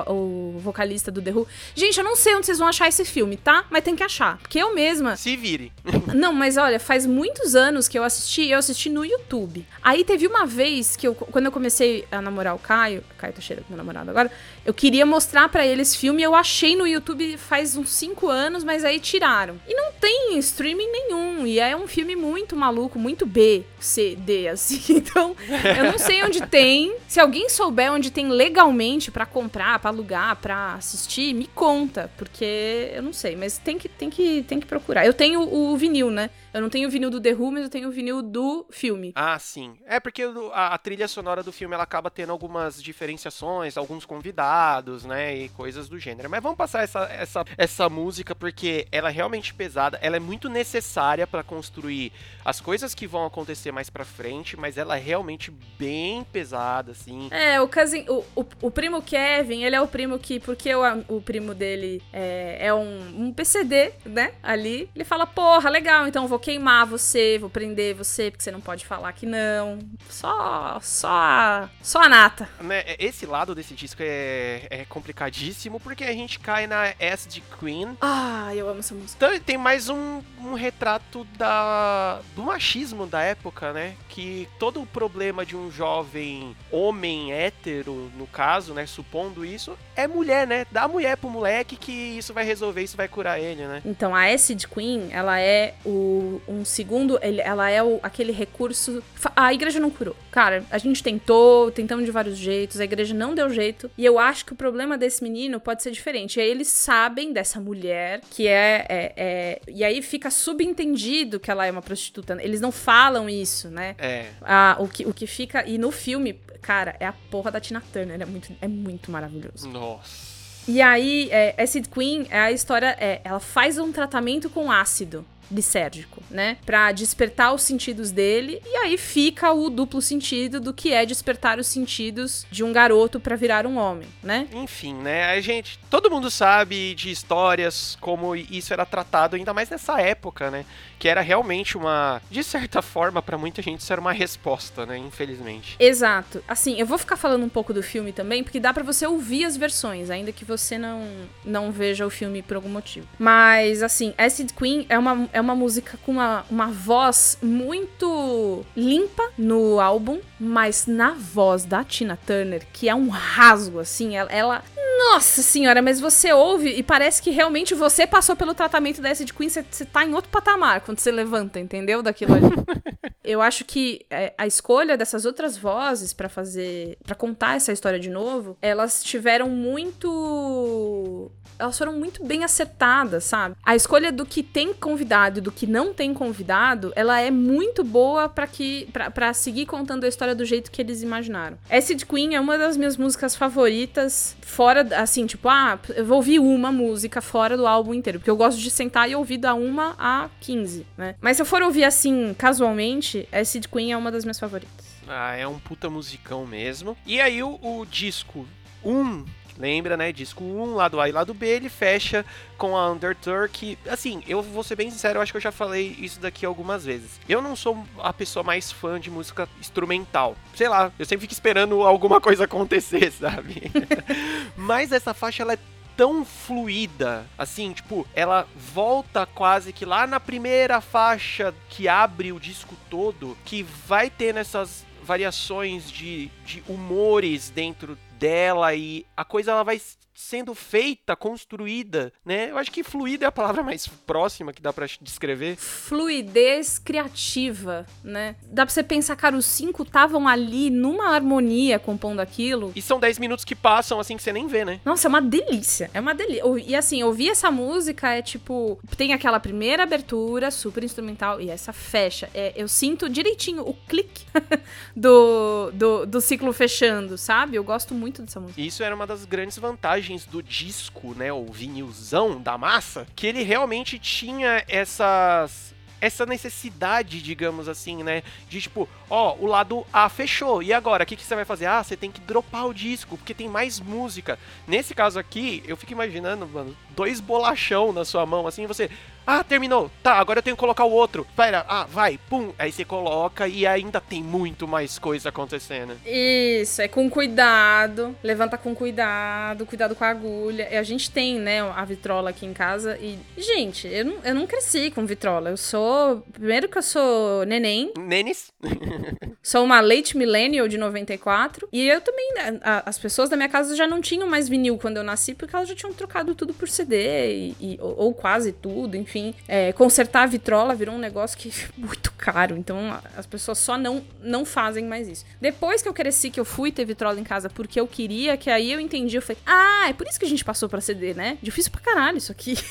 o vocalista do The Who. Gente, eu não sei onde vocês vão achar esse filme, tá? Mas tem que achar. Porque eu mesma. Se vire. Não, mas olha, faz muitos anos que eu assisti, eu assisti no YouTube. Aí teve uma vez que eu, quando eu comecei a namorar o Caio, Caio Teixeira, meu namorado agora, eu queria mostrar pra ele esse filme, eu achei no YouTube faz uns 5 anos, mas aí tiraram. E não tem streaming nenhum, e é um filme muito maluco, muito B, C, D, assim. Então, eu não sei onde tem. Se alguém souber onde tem legalmente pra comprar, pra alugar, pra assistir, me conta, porque eu não sei, mas tem que, tem que, tem que procurar. Eu tenho o vinil, né? Eu não tenho o vinil do The Who, mas eu tenho o vinil do filme. Ah, sim. É porque a, a trilha sonora do filme ela acaba tendo algumas diferenciações, alguns convidados, né, e coisas do gênero. Mas vamos passar essa, essa, essa música porque ela é realmente pesada, ela é muito necessária pra construir as coisas que vão acontecer mais pra frente, mas ela é realmente bem pesada, assim. É, o, cousin, o, o, o primo Kevin, ele é o primo que, porque o, o primo dele é, é um, um PCD, né? Ali, ele fala, porra, legal, então eu vou queimar você, vou prender você, porque você não pode falar que não. Só, só, a- só a nata. Né, esse lado desse disco é, é complicadíssimo porque a gente cai na S de Queen, Ah, eu amo essa música. Então tem mais um, um retrato da, do machismo da época, né? Que todo o problema de um jovem homem hétero, no caso, né? Supondo isso, é mulher, né? Dá mulher pro moleque que isso vai resolver, isso vai curar ele, né? Então, a Acid Queen, ela é o, um segundo, ele- ela é o, aquele recurso... A igreja não curou. Cara, a gente tentou, tentamos de vários jeitos, a igreja não deu jeito. E eu acho que o problema desse menino pode ser diferente. E aí eles sabem dessa mulher, que é... é- é- e aí fica subentendido que ela é uma prostituta. Eles não falam isso, né? É. Ah, o, que, o que fica... E no filme, cara, é a porra da Tina Turner. É muito, é muito maravilhoso. Nossa. E aí, é, Acid Queen, é a história é, ela faz um tratamento com ácido lisérgico, né? Pra despertar os sentidos dele e aí fica o duplo sentido do que é despertar os sentidos de um garoto pra virar um homem, né? Enfim, né? A gente. Todo mundo sabe de histórias como isso era tratado, ainda mais nessa época, né? Que era realmente uma. De certa forma, pra muita gente, isso era uma resposta, né? Infelizmente. Exato. Assim, eu vou ficar falando um pouco do filme também, porque dá pra você ouvir as versões, ainda que você não não veja o filme por algum motivo. Mas, assim, Acid Queen é uma, é uma música com uma, uma voz muito limpa no álbum, mas na voz da Tina Turner, que é um rasgo, assim, ela... ela nossa senhora, mas você ouve e parece que realmente você passou pelo tratamento da Acid Queen, você, você tá em outro patamar quando você levanta, entendeu? Daquilo ali. Eu acho que é, a escolha dessas outras vozes pra fazer, Pra contar essa história de novo, elas tiveram muito, elas foram muito bem acertadas, sabe? A escolha do que tem convidado e do que não tem convidado, ela é muito boa pra que para para seguir contando a história do jeito que eles imaginaram. Acid Queen é uma das minhas músicas favoritas, fora assim, tipo, ah, eu vou ouvir uma música fora do álbum inteiro, porque eu gosto de sentar e ouvir da uma a 15, né? Mas se eu for ouvir assim, casualmente, Acid Queen é uma das minhas favoritas. Ah, é um puta musicão mesmo. E aí o, o disco 1, lembra, né? Disco 1, lado A e lado B, ele fecha com a Undertow, que, assim, eu vou ser bem sincero, eu acho que eu já falei isso daqui algumas vezes. Eu não sou a pessoa mais fã de música instrumental. Sei lá, eu sempre fico esperando alguma coisa acontecer, sabe? Mas essa faixa, ela é tão fluida, assim, tipo, ela volta quase que lá na primeira faixa que abre o disco todo, que vai ter nessas variações de, de humores dentro dela e a coisa ela vai sendo feita, construída, né? Eu acho que fluida é a palavra mais próxima que dá pra descrever. Fluidez criativa, né? Dá pra você pensar, cara, os cinco estavam ali numa harmonia compondo aquilo. E são 10 minutos que passam assim que você nem vê, né? Nossa, é uma delícia. É uma delícia. E assim, ouvir essa música é tipo. Tem aquela primeira abertura, super instrumental, e essa fecha. É, eu sinto direitinho o clique do, do, do ciclo fechando, sabe? Eu gosto muito dessa música. Isso era uma das grandes vantagens do disco, né? O vinilzão da massa, que ele realmente tinha essas. Essa necessidade, digamos assim, né? De tipo, ó, o lado A fechou. E agora, o que, que você vai fazer? Ah, você tem que dropar o disco, porque tem mais música. Nesse caso aqui, eu fico imaginando, mano, dois bolachão na sua mão, assim, você. Ah, terminou. Tá, agora eu tenho que colocar o outro. Pera, ah, vai, pum. Aí você coloca e ainda tem muito mais coisa acontecendo. Isso, é com cuidado, levanta com cuidado, cuidado com a agulha. E A gente tem, né, a vitrola aqui em casa e, gente, eu não, eu não cresci com vitrola. Eu sou, primeiro que eu sou neném, Nenes? sou uma late millennial de 94 e eu também, né, a- as pessoas da minha casa já não tinham mais vinil quando eu nasci porque elas já tinham trocado tudo por CD e, e- ou, ou quase tudo, enfim. É, consertar a vitrola virou um negócio que é muito caro, então as pessoas só não, não fazem mais isso. Depois que eu cresci, que eu fui ter vitrola em casa porque eu queria, que aí eu entendi, eu falei, ah, é por isso que a gente passou pra CD, né? Difícil pra caralho isso aqui.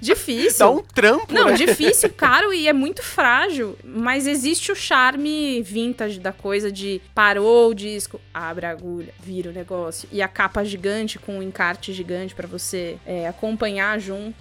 Difícil. Dá um trampo, Não, né? difícil, caro e é muito frágil. Mas existe o charme vintage da coisa de parou o disco, abre a agulha, vira o negócio. E a capa gigante com um encarte gigante pra você é, acompanhar junto.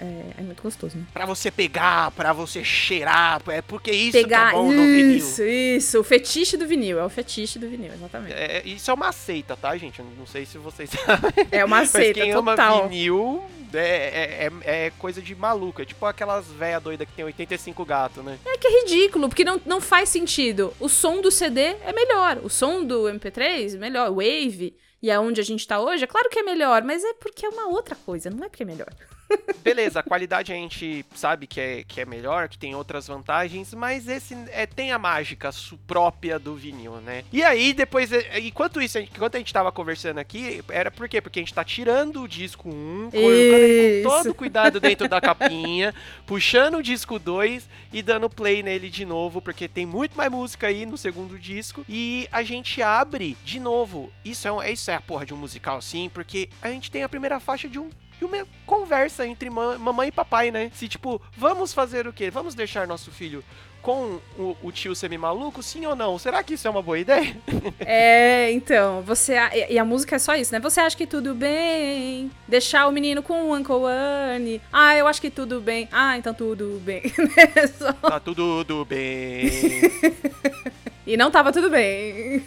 É, é muito gostoso, né? Pra você pegar, pra você cheirar, é porque isso Pegar. que é bom no vinil. Isso, isso. O fetiche do vinil. É o fetiche do vinil, exatamente. É, isso é uma seita, tá, gente? Eu não sei se vocês sabem. É uma seita quem ama total. vinil é, é, é- é coisa de maluco. É tipo aquelas véia doida que tem 85 gatos, né? É que é ridículo, porque não, não faz sentido. O som do CD é melhor. O som do MP3 é melhor. Wave. E aonde a gente tá hoje, é claro que é melhor, mas é porque é uma outra coisa, não é porque é melhor. Beleza, a qualidade a gente sabe que é, que é melhor, que tem outras vantagens, mas esse é, tem a mágica própria do vinil, né? E aí, depois, é, enquanto isso, enquanto a gente tava conversando aqui, era por quê? Porque a gente tá tirando o disco 1, colocando ele com todo cuidado dentro da capinha, puxando o disco 2 e dando play nele de novo, porque tem muito mais música aí no segundo disco. E a gente abre de novo. Isso é, um- isso é a porra de um musical, sim, porque a gente tem a primeira faixa de um de uma conversa entre ma- mamãe e papai, né? Se tipo, vamos fazer o quê? Vamos deixar nosso filho com o, o tio semi-maluco, sim ou não? Será que isso é uma boa ideia? É, então, você. a- E e a música é só isso, né? Você acha que tudo bem? Deixar o menino com o Uncle Anne? Ah, eu acho que tudo bem. Ah, então tudo bem. Né? Só- Tá tudo bem. E não tava tudo bem.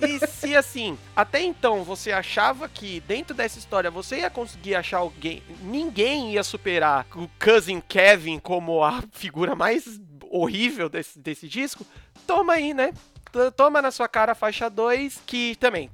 E se assim, até então você achava que dentro dessa história você ia conseguir achar alguém, ninguém ia superar o Cousin Kevin como a figura mais horrível desse, desse disco, toma aí, né? Toma na sua cara a faixa 2, que também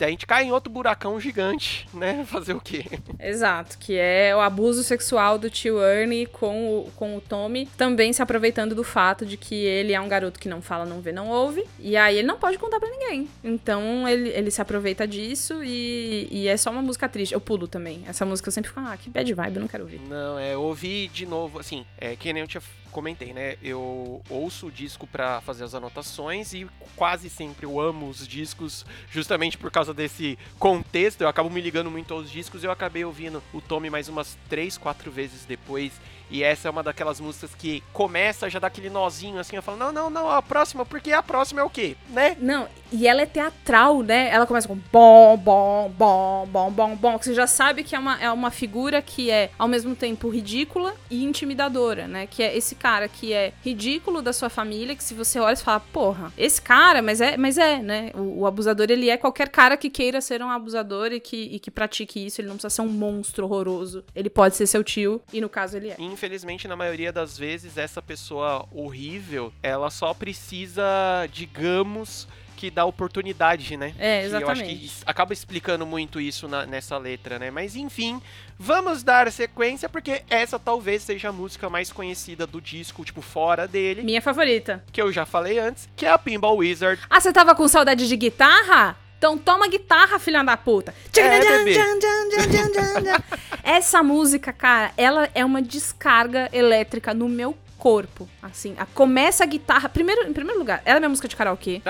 a gente cai em outro buracão gigante, né? Fazer o quê? Exato, que é o abuso sexual do tio Ernie com o, com o Tommy, também se aproveitando do fato de que ele é um garoto que não fala, não vê, não ouve, e aí ele não pode contar pra ninguém. Então ele, ele se aproveita disso e, e é só uma música triste. Eu pulo também. Essa música eu sempre fico, ah, que bad vibe, eu não quero ouvir. Não, é, eu ouvi de novo, assim, é que nem eu tinha comentei, né? Eu ouço o disco pra fazer as anotações e quase sempre eu amo os discos justamente por causa desse contexto. Eu acabo me ligando muito aos discos e eu acabei ouvindo o Tommy mais umas três, quatro vezes depois. E essa é uma daquelas músicas que começa, já dá aquele nozinho assim, eu falo, não, não, não, a próxima, porque a próxima é o quê? Né? Não, e ela é teatral, né? Ela começa com bom, bom, bom, bom, bom, bom. Que você já sabe que é uma, é uma figura que é, ao mesmo tempo, ridícula e intimidadora, né? Que é esse cara que é ridículo da sua família, que se você olha e fala, porra, esse cara, mas é, mas é, né? O, o abusador, ele é qualquer cara que queira ser um abusador e que, e que pratique isso. Ele não precisa ser um monstro horroroso. Ele pode ser seu tio, e no caso ele é. Infelizmente, na maioria das vezes, essa pessoa horrível, ela só precisa, digamos, que dá oportunidade, né? É, Que Eu acho que exatamente. acaba explicando muito isso na- nessa letra, né? Mas enfim, vamos dar sequência, porque essa talvez seja a música mais conhecida do disco, tipo, fora dele, Minha favorita. que eu já falei antes, que é a Pinball Wizard. Ah, você tava com saudade de guitarra? Então toma guitarra, filha da puta. É. Essa música, cara, ela é uma descarga elétrica no meu corpo. Assim, a- começa a guitarra. Primeiro, em primeiro lugar, ela é minha música de karaokê.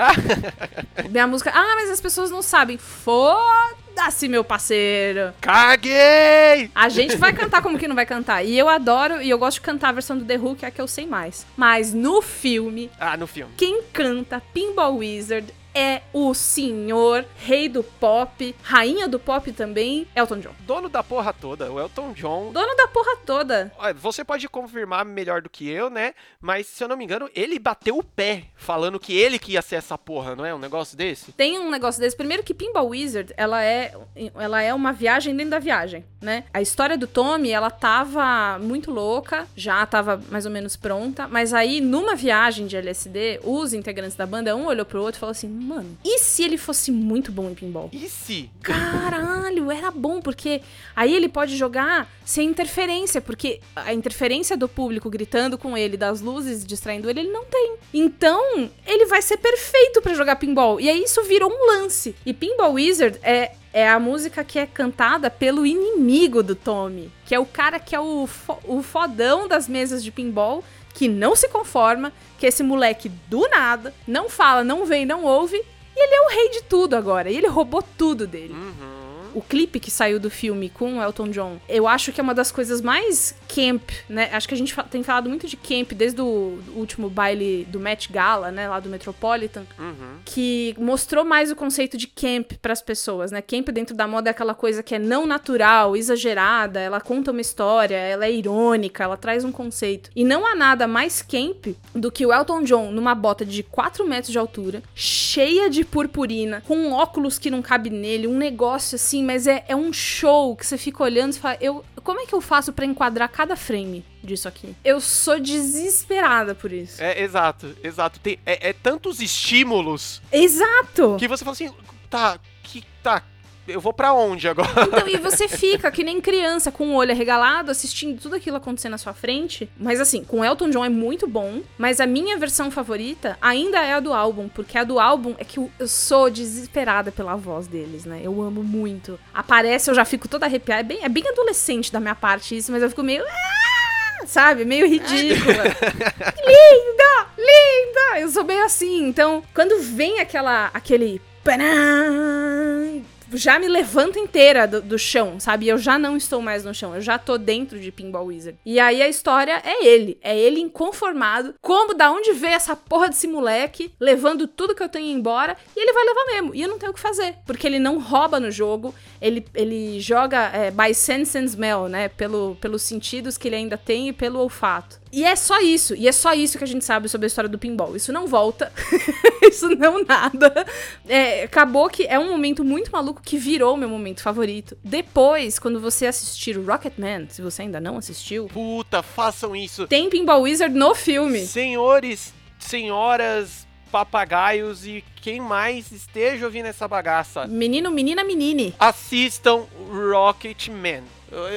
minha música. Ah, mas as pessoas não sabem. Foda-se, meu parceiro. Caguei! A gente vai cantar como que não vai cantar. E eu adoro, e eu gosto de cantar a versão do The Who, que é a que eu sei mais. Mas no filme, Ah, no filme. quem canta Pinball Wizard é o senhor, rei do pop, rainha do pop também, Elton John. Dono da porra toda, o Elton John. Dono da porra toda. Olha, Você pode confirmar melhor do que eu, né? Mas se eu não me engano, ele bateu o pé falando que ele que ia ser essa porra, não é? Um negócio desse? Tem um negócio desse. Primeiro que Pinball Wizard, ela é, ela é uma viagem dentro da viagem, né? A história do Tommy, ela tava muito louca, já tava mais ou menos pronta, mas aí numa viagem de LSD, os integrantes da banda, um olhou pro outro e falou assim, mano, e se ele fosse muito bom em pinball? E se? Caralho, era bom, porque aí ele pode jogar sem interferência, porque a interferência do público gritando com ele, das luzes distraindo ele, ele não tem. Então, ele vai ser perfeito pra jogar pinball. E aí isso virou um lance. E Pinball Wizard é é a música que é cantada pelo inimigo do Tommy, que é o cara que é o, fo o fodão das mesas de pinball, que não se conforma, que esse moleque do nada não fala, não vem, não ouve, e ele é o rei de tudo agora, e ele roubou tudo dele. Uhum. O clipe que saiu do filme com o Elton John, eu acho que é uma das coisas mais camp, né? Acho que a gente tem falado muito de camp desde o último baile do Met Gala, né? Lá do Metropolitan Uhum. que mostrou mais o conceito de camp pras pessoas, né? Camp dentro da moda é aquela coisa que é não natural, exagerada, ela conta uma história, ela é irônica, ela traz um conceito. E não há nada mais camp do que o Elton John numa bota de 4 metros de altura, cheia de purpurina, com um óculos que não cabe nele, um negócio assim, mas é, é um show que você fica olhando e fala, eu, como é que eu faço pra enquadrar cada frame disso aqui? Eu sou desesperada por isso. É, exato, exato. Tem, é, é tantos estímulos Exato! que você fala assim, tá, que tá, eu vou pra onde agora? Então, e você fica que nem criança, com o olho arregalado, assistindo tudo aquilo acontecer na sua frente. Mas assim, com Elton John é muito bom. Mas a minha versão favorita ainda é a do álbum. Porque a do álbum é que eu, eu sou desesperada pela voz deles, né? Eu amo muito. Aparece, eu já fico toda arrepiada. É bem, é bem adolescente da minha parte isso, mas eu fico meio. "Ah!", Sabe? Meio ridícula. linda! Linda! Eu sou meio assim. Então, quando vem aquela. aquele. Já me levanto inteira do, do chão, sabe? Eu já não estou mais no chão, eu já tô dentro de Pinball Wizard. E aí a história é ele, é ele inconformado. Como, da onde veio essa porra desse moleque, levando tudo que eu tenho embora, e ele vai levar mesmo. E eu não tenho o que fazer, porque ele não rouba no jogo, ele, ele joga é, by sense and smell, né? Pelo, pelos sentidos que ele ainda tem e pelo olfato. E é só isso, e é só isso que a gente sabe sobre a história do pinball. Isso não volta, isso não nada. É, acabou que é um momento muito maluco que virou meu momento favorito. Depois, quando você assistir o Rocketman, se você ainda não assistiu, Puta, façam isso. tem Pinball Wizard no filme. Senhores, senhoras, papagaios e quem mais esteja ouvindo essa bagaça, Menino, menina, menine. assistam Rocketman.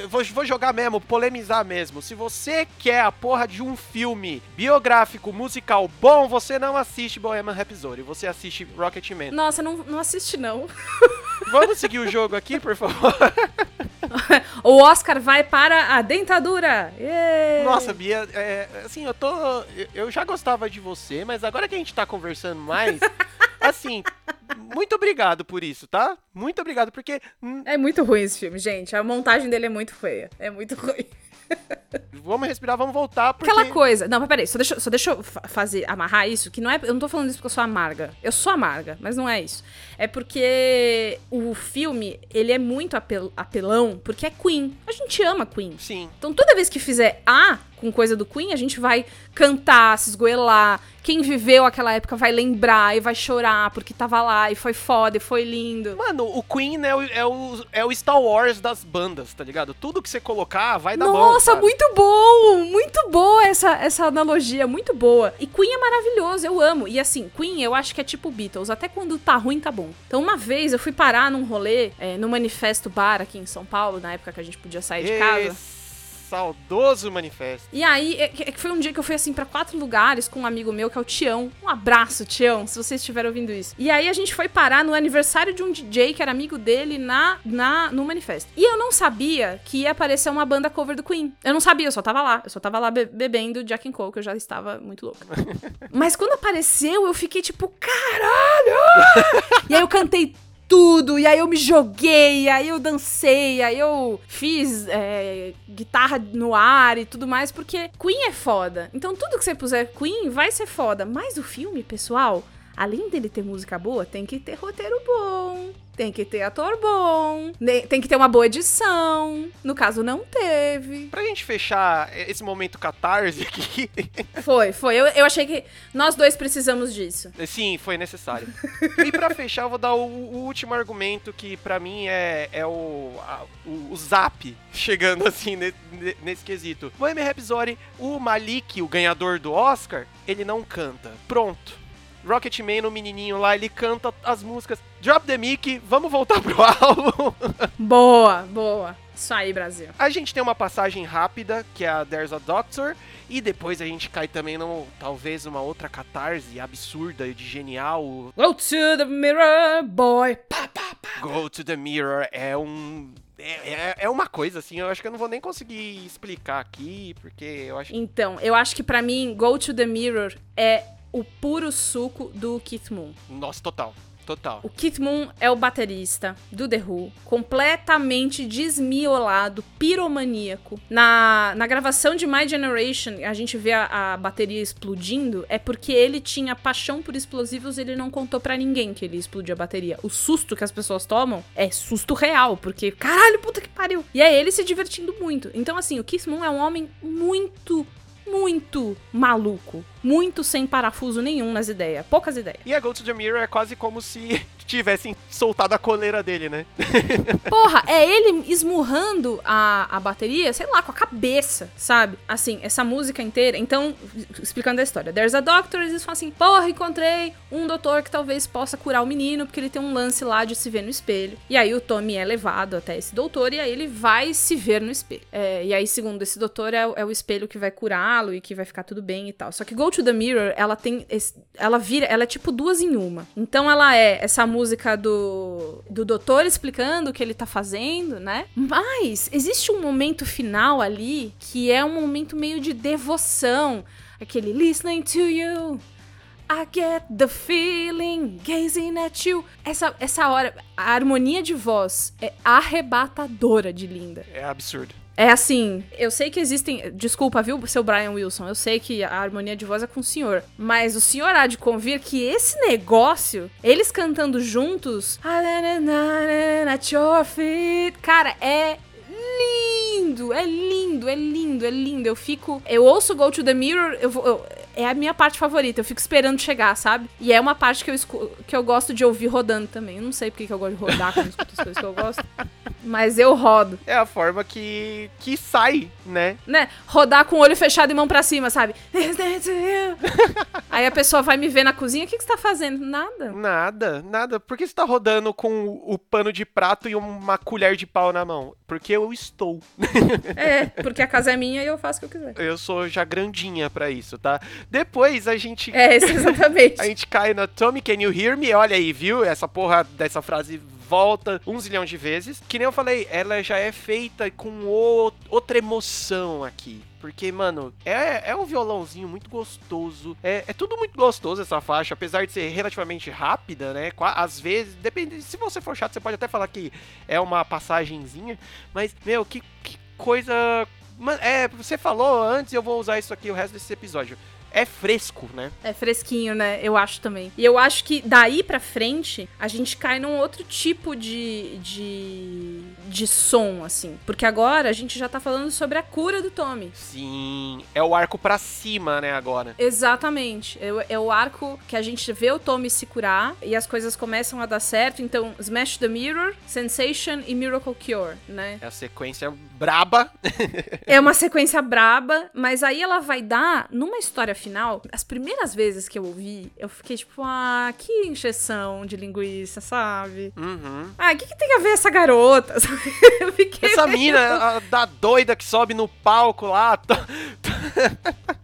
Vou, vou jogar mesmo, polemizar mesmo. Se você quer a porra de um filme biográfico, musical bom, você não assiste Bohemian Rhapsody, você assiste Rocketman. Nossa, não, não assiste não. Vamos seguir o jogo aqui, por favor? O Oscar vai para a dentadura. Yay! Nossa, Bia, é, assim, eu tô. Eu já gostava de você, mas agora que a gente tá conversando mais, assim, muito obrigado por isso, tá? Muito obrigado, porque. É muito ruim esse filme, gente. A montagem dele é muito feia. É muito ruim. Vamos respirar, vamos voltar, porque. Aquela coisa. Não, mas peraí, só deixa, só deixa eu fa- fazer, amarrar isso, que não é. Eu não tô falando isso porque eu sou amarga. Eu sou amarga, mas não é isso. É porque o filme, ele é muito apel- apelão, porque é Queen. A gente ama Queen. Sim. Então toda vez que fizer A com coisa do Queen, a gente vai cantar, se esgoelar. Quem viveu aquela época vai lembrar e vai chorar porque tava lá e foi foda e foi lindo. Mano, o Queen é o, é, o, é o Star Wars das bandas, tá ligado? Tudo que você colocar vai dar bom. Nossa, muito bom! Muito boa essa, essa analogia, muito boa. E Queen é maravilhoso, eu amo. E assim, Queen eu acho que é tipo Beatles, até quando tá ruim, tá bom. Então, uma vez eu fui parar num rolê, é, no Manifesto Bar aqui em São Paulo, na época que a gente podia sair de casa. Esse saudoso manifesto. E aí, é que é que foi um dia que eu fui assim pra quatro lugares com um amigo meu, que é o Tião. Um abraço, Tião, se você estiver ouvindo isso. E aí a gente foi parar no aniversário de um DJ que era amigo dele na, na no manifesto. E eu não sabia que ia aparecer uma banda cover do Queen. Eu não sabia, eu só tava lá. Eu só tava lá be- bebendo Jack and Coke, eu já estava muito louca. Mas quando apareceu, eu fiquei tipo, caralho! e aí eu cantei tudo, e aí eu me joguei, aí eu dancei, aí eu fiz é, guitarra no ar e tudo mais, porque Queen é foda. Então tudo que você puser Queen vai ser foda. Mas o filme, pessoal, além dele ter música boa, tem que ter roteiro bom. Tem que ter ator bom, tem que ter uma boa edição. No caso, não teve. Pra gente fechar esse momento catarse aqui, Foi, foi. Eu, eu achei que nós dois precisamos disso. sim, foi necessário. E pra fechar, eu vou dar o, o último argumento que pra mim é, é o, a- o, o zap chegando assim ne- ne- nesse quesito. Bohemian Rhapsody, o Malik, o ganhador do Oscar, ele não canta. Pronto. Rocketman, o menininho lá, ele canta as músicas. Drop the mic, vamos voltar pro álbum. Boa, boa. Isso aí, Brasil. A gente tem uma passagem rápida, que é a There's a Doctor, e depois a gente cai também no talvez uma outra catarse absurda e de genial. Go to the mirror, boy. Pá, pá, pá. Go to the Mirror é um. É, é, é uma coisa assim, eu acho que eu não vou nem conseguir explicar aqui, porque eu acho que. Então, eu acho que pra mim, Go to the Mirror é o puro suco do Keith Moon. Nossa, total. Total. O Keith Moon é o baterista do The Who, completamente desmiolado, piromaníaco. Na, na gravação de My Generation, a gente vê a, a bateria explodindo, é porque ele tinha paixão por explosivos e ele não contou pra ninguém que ele ia explodir a bateria. O susto que as pessoas tomam é susto real, porque caralho, puta que pariu. E é ele se divertindo muito. Então, assim, o Keith Moon é um homem muito, muito maluco. Muito sem parafuso nenhum nas ideias. Poucas ideias. E a Go to the Mirror é quase como se tivessem soltado a coleira dele, né? Porra, é ele esmurrando a, a bateria, sei lá, com a cabeça, sabe? Assim, essa música inteira. Então, explicando a história. There's a doctor, eles falam assim: porra, encontrei um doutor que talvez possa curar o menino, porque ele tem um lance lá de se ver no espelho. E aí o Tommy é levado até esse doutor e aí ele vai se ver no espelho. É, e aí, segundo esse doutor, é, o- é o espelho que vai curá-lo e que vai ficar tudo bem e tal. Só que Go to the Mirror, ela tem. esse- ela vira. Ela é tipo duas em uma. Então ela é essa música do, do doutor explicando o que ele tá fazendo, né? Mas existe um momento final ali que é um momento meio de devoção. Aquele listening to you. I get the feeling, gazing at you. Essa, essa hora, a harmonia de voz é arrebatadora de linda. É absurdo. É assim, eu sei que existem. Desculpa, viu, seu Brian Wilson? Eu sei que a harmonia de voz é com o senhor. Mas o senhor há de convir que esse negócio, eles cantando juntos. Feet. Cara, é lindo, é lindo, é lindo, é lindo. Eu fico. Eu ouço Go to the Mirror, eu vou. eu- é a minha parte favorita. Eu fico esperando chegar, sabe? E é uma parte que eu, que eu gosto de ouvir rodando também. Eu não sei porque que eu gosto de rodar quando escuto as coisas que eu gosto. Mas eu rodo. É a forma que, que sai, né? né, rodar com o olho fechado e mão pra cima, sabe? Aí a pessoa vai me ver na cozinha, o que, que você tá fazendo? Nada. Nada, nada. Por que você tá rodando com o pano de prato e uma colher de pau na mão? Porque eu estou. É, porque a casa é minha e eu faço o que eu quiser. Eu sou já grandinha pra isso, tá? Depois a gente. É, isso exatamente. A gente cai na Tommy, can you hear me? Olha aí, viu? Essa porra dessa frase volta um zilhão de vezes. Que nem eu falei, ela já é feita com outra emoção aqui. Porque, mano, é, é um violãozinho muito gostoso. É, é tudo muito gostoso essa faixa, apesar de ser relativamente rápida, né? Às vezes, depende. Se você for chato, você pode até falar que é uma passagenzinha. Mas, meu, que, que coisa. É, você falou antes eu vou usar isso aqui o resto desse episódio. É fresco, né? É fresquinho, né? Eu acho também. E eu acho que daí pra frente, a gente cai num outro tipo de, de, de som, assim. Porque agora a gente já tá falando sobre a cura do Tommy. Sim, é o arco pra cima, né, agora. Exatamente. É, o- é o arco que a gente vê o Tommy se curar e as coisas começam a dar certo. Então, Smash the Mirror, Sensation e Miracle Cure, né? É a sequência braba. É uma sequência braba, mas aí ela vai dar numa história final. As primeiras vezes que eu ouvi, eu fiquei tipo, ah, que encheção de linguiça, sabe? Uhum. Ah, o que, que tem a ver essa garota? Eu fiquei. Essa mina a- da doida que sobe no palco lá,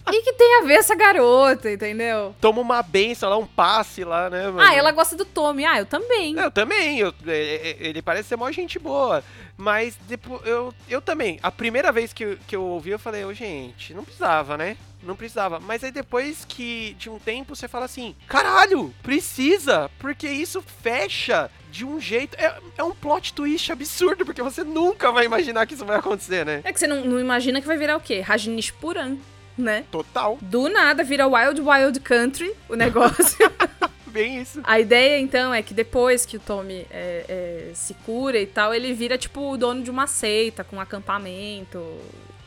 O que, que tem a ver essa garota, entendeu? toma uma benção lá, um passe lá, né, mano? Ah, ela gosta do Tommy. Ah, eu também. Eu também, eu- é- é- ele parece ser mó gente boa. Mas depois, eu, eu também. A primeira vez que, que eu ouvi, eu falei, ô gente, não precisava, né? Não precisava. Mas aí depois que de um tempo você fala assim: caralho, precisa, porque isso fecha de um jeito. É, é um plot twist absurdo, porque você nunca vai imaginar que isso vai acontecer, né? É que você não, não imagina que vai virar o quê? Rajnish Puran, né? Total. Do nada vira Wild Wild Country o negócio. Bem isso. A ideia, então, é que depois que o Tommy é, é, se cura e tal, ele vira, tipo, o dono de uma seita, com um acampamento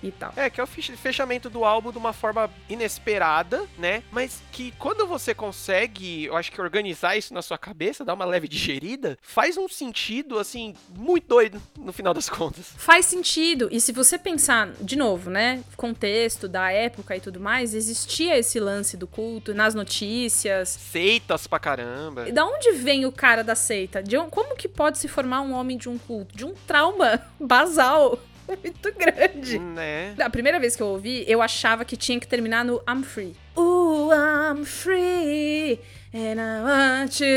e tal. É, que é o fech- fechamento do álbum de uma forma inesperada, né? Mas que quando você consegue, eu acho que organizar isso na sua cabeça, dar uma leve digerida, faz um sentido, assim, muito doido no final das contas. Faz sentido. E se você pensar, de novo, né? Contexto da época e tudo mais, existia esse lance do culto nas notícias. Seitas pra caramba. E da onde vem o cara da seita? De como que pode se formar um homem de um culto? De um trauma basal muito grande. Né? A primeira vez que eu ouvi, eu achava que tinha que terminar no I'm free. Ooh, I'm free. And I want you.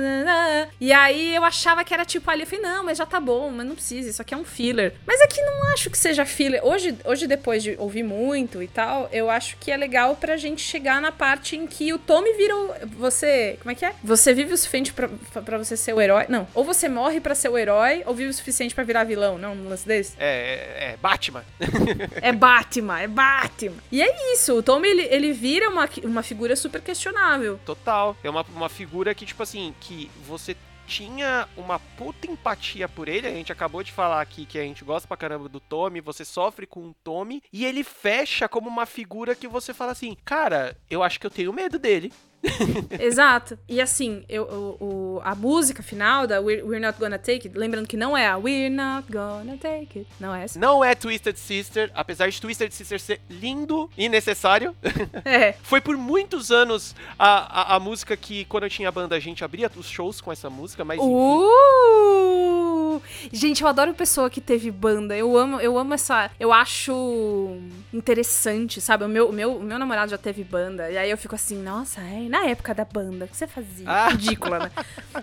na, na. E aí eu achava que era tipo ali. Eu falei, não, mas já tá bom, mas não precisa, isso aqui é um filler. Mas aqui não acho que seja filler. Hoje, hoje, depois de ouvir muito e tal, eu acho que é legal pra gente chegar na parte em que o Tommy vira o. Você. Como é que é? Você vive o suficiente pra, pra você ser o herói. Não. Ou você morre pra ser o herói, ou vive o suficiente pra virar vilão. Não, um lance desse. É, é, é, Batman. É Batman, é Batman. E é isso, o Tommy, ele, ele vira uma, uma figura super questionável. Total. É uma, uma figura que, tipo assim, que você tinha uma puta empatia por ele. A gente acabou de falar aqui que a gente gosta pra caramba do Tommy, você sofre com o Tommy, e ele fecha como uma figura que você fala assim: Cara, eu acho que eu tenho medo dele. Exato. E assim, eu, o, o- a música final da We're, We're Not Gonna Take It, lembrando que não é a We're Not Gonna Take It, não é essa. Não é Twisted Sister, apesar de Twisted Sister ser lindo e necessário. É. Foi por muitos anos a, a, a música que, quando eu tinha banda, a gente abria os shows com essa música, mas. Uh! Gente, eu adoro pessoa que teve banda. Eu amo, eu amo essa. Eu acho interessante, sabe? O meu, o meu, o meu namorado já teve banda. E aí eu fico assim, nossa, é, na época da banda, o que você fazia? Ah. Ridícula, né?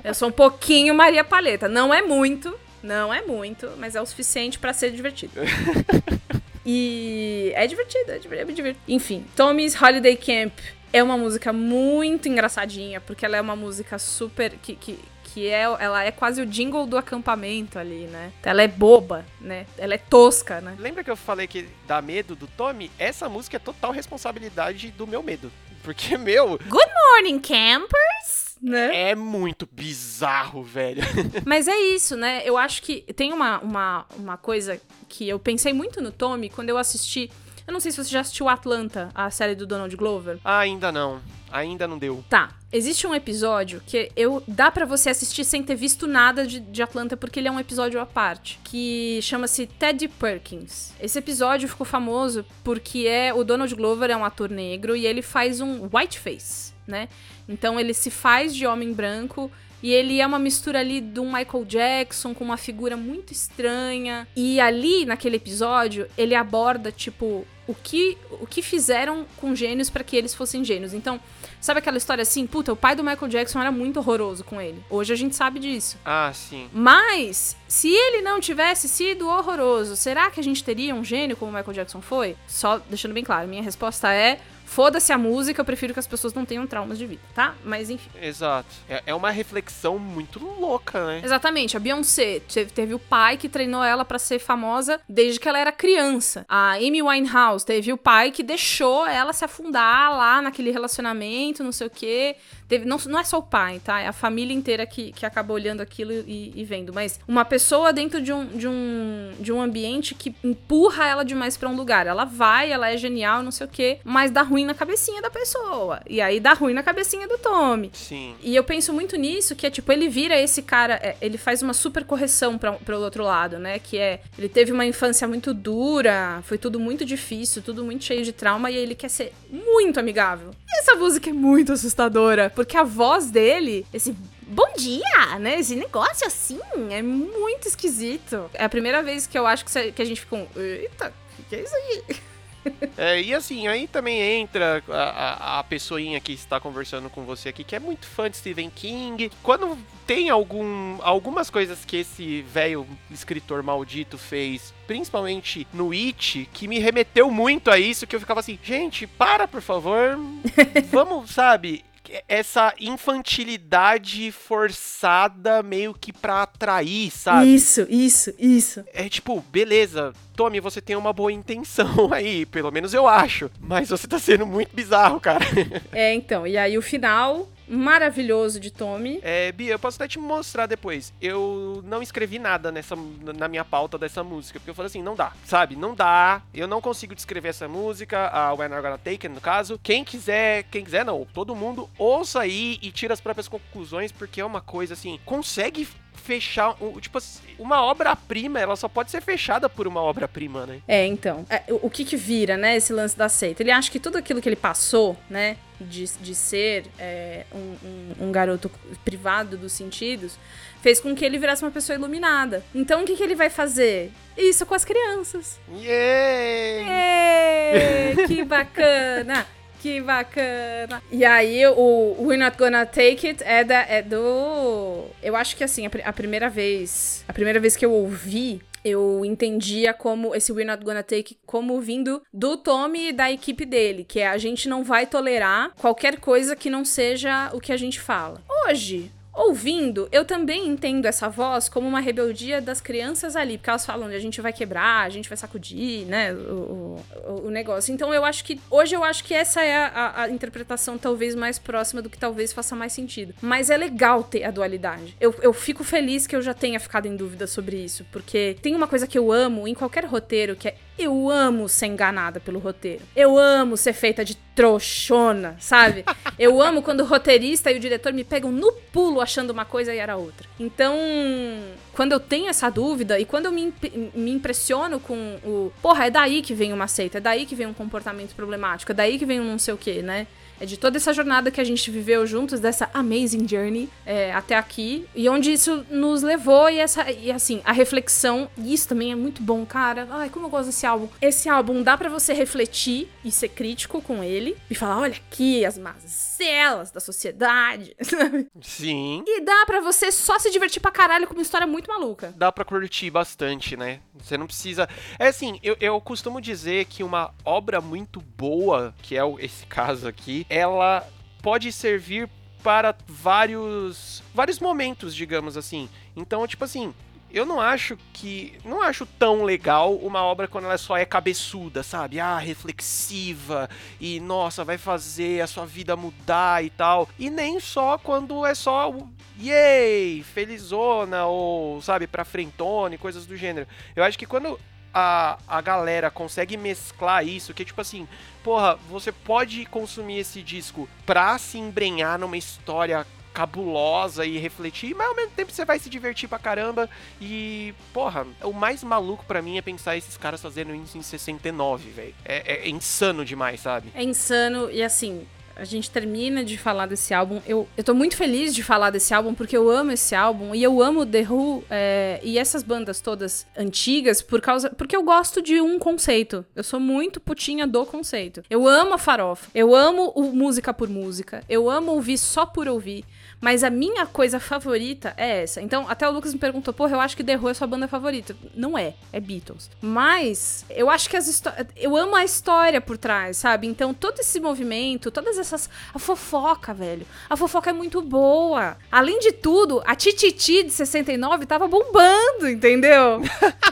Eu sou um pouquinho Maria Paleta. Não é muito, não é muito, mas é o suficiente pra ser divertido. E é divertido, é divertido, é divertido. Enfim, Tommy's Holiday Camp é uma música muito engraçadinha, porque ela é uma música super. que, que, que é, ela é quase o jingle do acampamento ali, né? Ela é boba, né? Ela é tosca, né? Lembra que eu falei que dá medo do Tommy? Essa música é total responsabilidade do meu medo. Porque, meu, Good morning, campers! Né? é muito bizarro, velho. Mas é isso, né? Eu acho que tem uma, uma, uma coisa que eu pensei muito no Tommy quando eu assisti. Eu não sei se você já assistiu Atlanta, a série do Donald Glover. Ah, ainda não. Ainda não deu. Tá, existe um episódio que eu dá pra você assistir sem ter visto nada de, de Atlanta, porque ele é um episódio à parte, que chama-se Teddy Perkins. Esse episódio ficou famoso porque é o Donald Glover é um ator negro e ele faz um whiteface, né? Então ele se faz de homem branco e ele é uma mistura ali do Michael Jackson com uma figura muito estranha. E ali, naquele episódio, ele aborda, tipo, o que, o que fizeram com gênios para que eles fossem gênios. Então, sabe aquela história assim? Puta, o pai do Michael Jackson era muito horroroso com ele. Hoje a gente sabe disso. Ah, sim. Mas, se ele não tivesse sido horroroso, será que a gente teria um gênio como o Michael Jackson foi? Só deixando bem claro, minha resposta é: foda-se a música, eu prefiro que as pessoas não tenham traumas de vida, tá? Mas enfim. Exato. É, é uma reflexão muito louca, né? Exatamente, a Beyoncé teve, teve o pai que treinou ela pra ser famosa desde que ela era criança. A Amy Winehouse teve o pai que deixou ela se afundar lá naquele relacionamento, não sei o quê. Teve, não, não é só o pai, tá? É a família inteira que, que acaba olhando aquilo e, e vendo. Mas uma pessoa dentro de um, de, um, de um ambiente que empurra ela demais pra um lugar. Ela vai, ela é genial, não sei o quê, mas dá ruim na cabecinha da pessoa. E aí dá ruim na cabecinha do Tommy. Sim. E eu penso muito nisso, que é tipo, ele vira esse cara, é, ele faz uma super correção pra, pro outro lado, né? Que é, ele teve uma infância muito dura, foi tudo muito difícil, tudo muito cheio de trauma, e ele quer ser muito amigável. E essa música é muito assustadora, porque a voz dele, esse bom dia, né? Esse negócio assim, é muito esquisito. É a primeira vez que eu acho que, que a gente ficou, eita, o que, que é isso aí? É, e assim, aí também entra a, a, a pessoinha que está conversando com você aqui, que é muito fã de Stephen King. Quando tem algum, algumas coisas que esse velho escritor maldito fez, principalmente no It, que me remeteu muito a isso, que eu ficava assim, gente, para, por favor. Vamos, sabe? Essa infantilidade forçada meio que pra atrair, sabe? Isso, isso, isso. É tipo, beleza, Tommy, você tem uma boa intenção aí, pelo menos eu acho. Mas você tá sendo muito bizarro, cara. É, então, e aí o final maravilhoso de Tommy. É, Bia, eu posso até te mostrar depois. Eu não escrevi nada nessa, na minha pauta dessa música, porque eu falei assim, não dá, sabe? Não dá. Eu não consigo descrever essa música, a When I Gonna Take no caso. Quem quiser, quem quiser não, todo mundo ouça aí e tira as próprias conclusões, porque é uma coisa assim, consegue fechar, tipo, uma obra-prima, ela só pode ser fechada por uma obra-prima, né? É, então. é, o que que vira, né, esse lance da seita? Ele acha que tudo aquilo que ele passou, né, de, de ser é, um, um- um garoto privado dos sentidos, fez com que ele virasse uma pessoa iluminada. Então, o que que ele vai fazer? Isso com as crianças. Ê, que bacana! Que bacana! E aí, o We're Not Gonna Take It é, da, é do. Eu acho que assim, a, a primeira vez. A primeira vez que eu ouvi. Eu entendia como esse We're Not Gonna Take como vindo do Tommy e da equipe dele, que é a gente não vai tolerar qualquer coisa que não seja o que a gente fala. Hoje, Ouvindo, eu também entendo essa voz como uma rebeldia das crianças ali, porque elas falam, a gente vai quebrar, a gente vai sacudir, né, o, o, o negócio. Então eu acho que, hoje eu acho que essa é a, a- interpretação talvez mais próxima do que talvez faça mais sentido. Mas é legal ter a dualidade. Eu, eu fico feliz que eu já tenha ficado em dúvida sobre isso, porque tem uma coisa que eu amo em qualquer roteiro, que é eu amo ser enganada pelo roteiro. Eu amo ser feita de trouxona, sabe? Eu amo quando o roteirista e o diretor me pegam no pulo achando uma coisa e era outra. Então, quando eu tenho essa dúvida e quando eu me, imp- me impressiono com o. Porra, é daí que vem uma seita, é daí que vem um comportamento problemático, é daí que vem um não sei o quê, né? É de toda essa jornada que a gente viveu juntos, dessa amazing journey é, até aqui, e onde isso nos levou, e essa, e assim, a reflexão, e isso também é muito bom, cara. Ai, como eu gosto desse álbum. Esse álbum dá pra você refletir e ser crítico com ele, e falar: olha aqui as mazelas da sociedade? Sim. E dá pra você só se divertir pra caralho com uma história muito maluca. dá pra curtir bastante, né? Você não precisa. É assim, eu, eu costumo dizer que uma obra muito boa, que é o- esse caso aqui, ela pode servir para vários vários momentos, digamos assim. Então, tipo assim, eu não acho que. Não acho tão legal uma obra quando ela só é cabeçuda, sabe? Ah, reflexiva e nossa, vai fazer a sua vida mudar e tal. E nem só quando é só yay, felizona ou, sabe, pra frentona e coisas do gênero. Eu acho que quando a, a galera consegue mesclar isso, que tipo assim, porra, você pode consumir esse disco pra se embrenhar numa história cabulosa e refletir, mas ao mesmo tempo você vai se divertir pra caramba e, porra, o mais maluco pra mim é pensar esses caras fazendo isso em 69, velho. É, é insano demais, sabe? É insano e assim. A gente termina de falar desse álbum. Eu, eu tô muito feliz de falar desse álbum porque eu amo esse álbum e eu amo The Who é, e essas bandas todas antigas por causa. Porque eu gosto de um conceito. Eu sou muito putinha do conceito. Eu amo a farofa. Eu amo o música por música. Eu amo ouvir só por ouvir. Mas a minha coisa favorita é essa. Então, até o Lucas me perguntou, porra, eu acho que The Who é sua banda favorita. Não é, é Beatles. Mas eu acho que as histórias. Eu amo a história por trás, sabe? Então, todo esse movimento, todas essas. A fofoca, velho. A fofoca é muito boa. Além de tudo, a Tititi de 69 tava bombando, entendeu?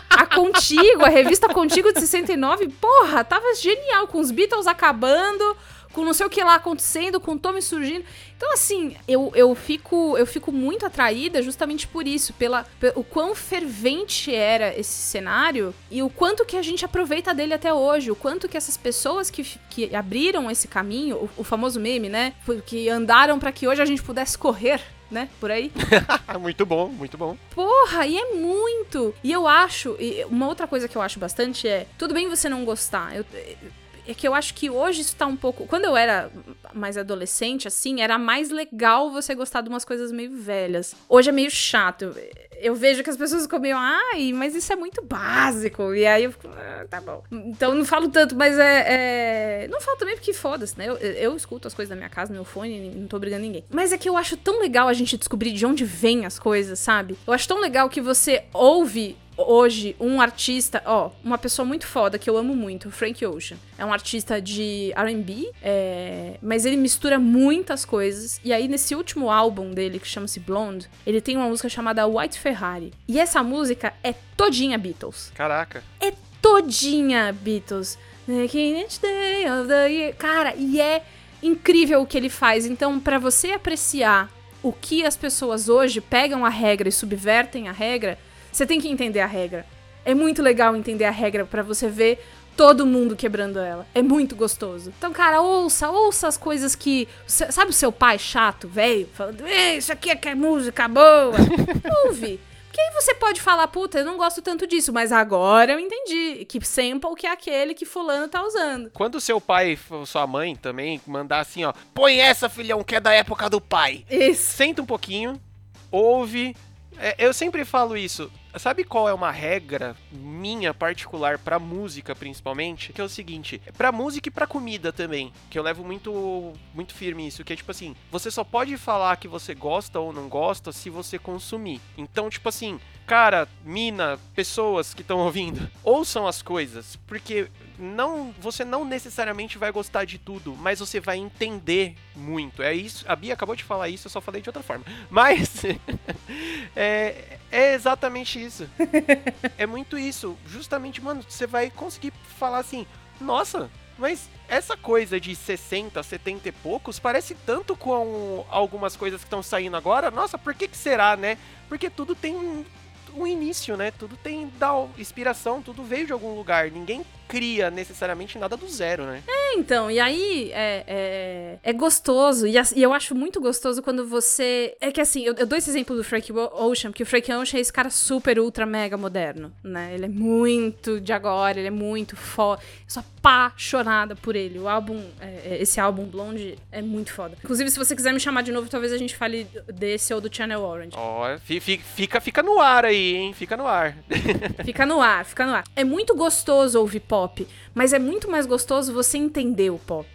A Contigo, a revista Contigo de 69, porra, tava genial, com os Beatles acabando, com não sei o que lá acontecendo, com o Tommy surgindo. Então, assim, eu, eu, fico, eu fico muito atraída justamente por isso, pela, pe- o quão fervente era esse cenário e o quanto que a gente aproveita dele até hoje, o quanto que essas pessoas que, que abriram esse caminho, o, o famoso meme, né, que andaram para que hoje a gente pudesse correr, né, por aí. muito bom, muito bom. Porra, e é muito. E eu acho, e uma outra coisa que eu acho bastante é, tudo bem você não gostar. Eu, é que eu acho que hoje isso tá um pouco. Quando eu era mais adolescente, assim, era mais legal você gostar de umas coisas meio velhas. Hoje é meio chato. Eu, vejo que as pessoas meio, ai, mas isso é muito básico. E aí eu fico, ah, tá bom. Então não falo tanto, mas é. é... Não falo também porque foda-se, né? Eu, eu escuto as coisas da minha casa no meu fone, não tô brigando ninguém. Mas é que eu acho tão legal a gente descobrir de onde vem as coisas, sabe? Eu acho tão legal que você ouve hoje um artista, ó, uma pessoa muito foda que eu amo muito, Frank Ocean. É um artista de R&B, é, mas ele mistura muitas coisas. E aí nesse último álbum dele que chama-se Blonde, ele tem uma música chamada White Ferrari. E essa música é todinha Beatles. Caraca. É todinha Beatles. Cara, e é incrível o que ele faz. Então, pra você apreciar o que as pessoas hoje pegam a regra e subvertem a regra, você tem que entender a regra. É muito legal entender a regra pra você ver todo mundo quebrando ela. É muito gostoso. Então, cara, ouça, ouça as coisas que. Sabe o seu pai chato, velho? Falando, "Ei, isso aqui é que é música boa. Ouve. Porque aí você pode falar, puta, eu não gosto tanto disso, mas agora eu entendi que sample que é aquele que fulano tá usando. Quando seu pai ou sua mãe também mandar assim, ó, põe essa, filhão, que é da época do pai. Isso. Senta um pouquinho, ouve. É, eu sempre falo isso. Sabe qual é uma regra minha particular pra música, principalmente? Que é o seguinte, pra música e pra comida também, que eu levo muito muito firme isso, que é tipo assim, você só pode falar que você gosta ou não gosta se você consumir. Então, tipo assim, cara, mina, pessoas que estão ouvindo, ouçam as coisas, porque não, você não necessariamente vai gostar de tudo, mas você vai entender muito. É isso. A Bia acabou de falar isso, eu só falei de outra forma. Mas é, é exatamente isso. é muito isso. Justamente, mano, você vai conseguir falar assim: "Nossa, mas essa coisa de 60, 70 e poucos parece tanto com algumas coisas que estão saindo agora. Nossa, por que que será, né? Porque tudo tem um, início, né? Tudo tem da inspiração, tudo veio de algum lugar. Ninguém cria necessariamente nada do zero, né? É, então, e aí é, é, é gostoso, e, e eu acho muito gostoso quando você. É que assim, eu, eu dou esse exemplo do Frank Ocean, porque o Frank Ocean é esse cara super, ultra, mega moderno, né? Ele é muito de agora, ele é muito foda. Eu sou apaixonada por ele. O álbum, é, é, esse álbum Blonde é muito foda. Inclusive, se você quiser me chamar de novo, talvez a gente fale desse ou do Channel Orange. Ó, fi- fica, fica no ar aí, hein? Fica no ar. Fica no ar, fica no ar. É muito gostoso ouvir pop, mas é muito mais gostoso você entender o pop.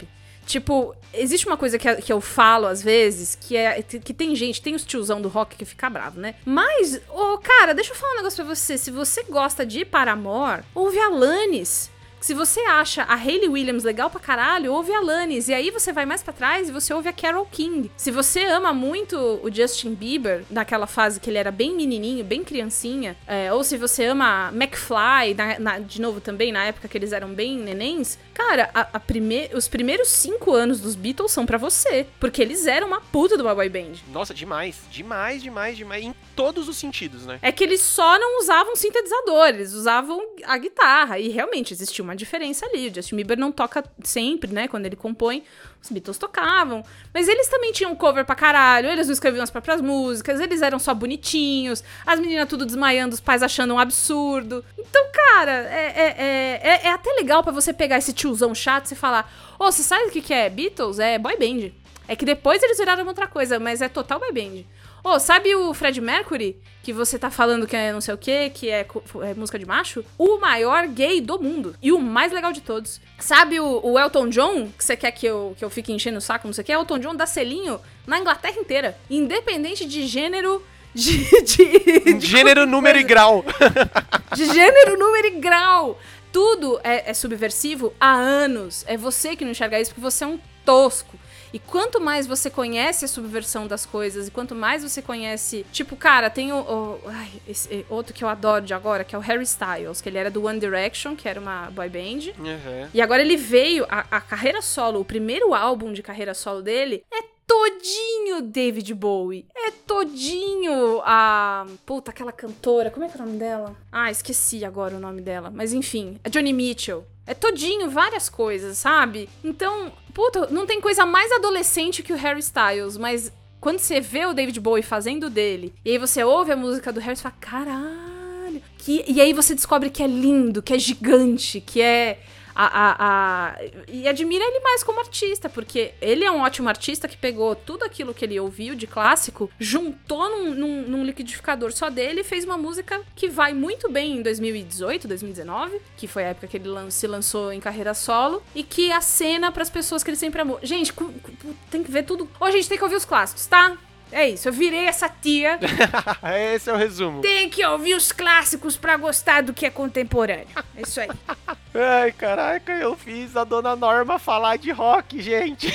Tipo, existe uma coisa que, a- que eu falo às vezes, que é que tem gente, tem os tiozão do rock que fica bravo, né? Mas, ô, cara, deixa eu falar um negócio pra você. Se você gosta de Paramore, ouve Alanis. Se você acha a Hayley Williams legal pra caralho, ouve a Alanis. E aí você vai mais pra trás e você ouve a Carol King. Se você ama muito o Justin Bieber, naquela fase que ele era bem menininho, bem criancinha, é, ou se você ama McFly, na- na- de novo também, na época que eles eram bem nenéns, cara, a, a prime- os primeiros cinco anos dos Beatles são pra você. Porque eles eram uma puta de uma boy band. Nossa, demais. Demais, demais, demais. Em todos os sentidos, né? É que eles só não usavam sintetizador, eles usavam a guitarra. E realmente existia uma diferença ali. O Justin Bieber não toca sempre, né? Quando ele compõe, os Beatles tocavam. Mas eles também tinham cover pra caralho, eles não escreviam as próprias músicas, eles eram só bonitinhos, as meninas tudo desmaiando, os pais achando um absurdo. Então, cara, é, é, é, é- é até legal pra você pegar esse tiozão chato e falar: Ô, você sabe o que é Beatles? É boy band. É que depois eles viraram outra coisa, mas é total boy band. Ô, sabe o Fred Mercury? Que você tá falando que é não sei o que, que é, é música de macho? O maior gay do mundo. E o mais legal de todos. Sabe o, o Elton John? Que você quer que eu, que eu fique enchendo o saco, não sei o que? Elton John dá selinho na Inglaterra inteira. Independente de gênero. De, de, de Gênero, número e grau. de gênero, número e grau. Tudo é, é subversivo há anos. É você que não enxerga isso porque você é um tosco. E quanto mais você conhece a subversão das coisas, e quanto mais você conhece. Tipo, cara, tem o. o- ai, esse- outro que eu adoro de agora, que é o Harry Styles, que ele era do One Direction, que era uma boy band. Uhum. E agora ele veio, a, a carreira solo, o primeiro álbum de carreira solo dele é todinho David Bowie. É todinho a. Puta, aquela cantora, como é que é o nome dela? Ah, esqueci agora o nome dela. Mas enfim, é Johnny Mitchell. É todinho várias coisas, sabe? Então, puta, não tem coisa mais adolescente que o Harry Styles, mas quando você vê o David Bowie fazendo dele, e aí você ouve a música do Harry, você fala, caralho. Que, e aí você descobre que é lindo, que é gigante, que é a, a, a- e admira ele mais como artista, porque ele é um ótimo artista que pegou tudo aquilo que ele ouviu de clássico, juntou num, num- num liquidificador só dele e fez uma música que vai muito bem em 2018, 2019, que foi a época que ele lan- se lançou em carreira solo, e que acena pras pessoas que ele sempre amou. Gente, tem que ver tudo. Ô, gente, tem que ouvir os clássicos, tá? É isso, eu virei essa tia. Esse é o resumo. Tem que ouvir os clássicos pra gostar do que é contemporâneo. É isso aí. Ai, caraca, eu fiz a dona Norma falar de rock, gente.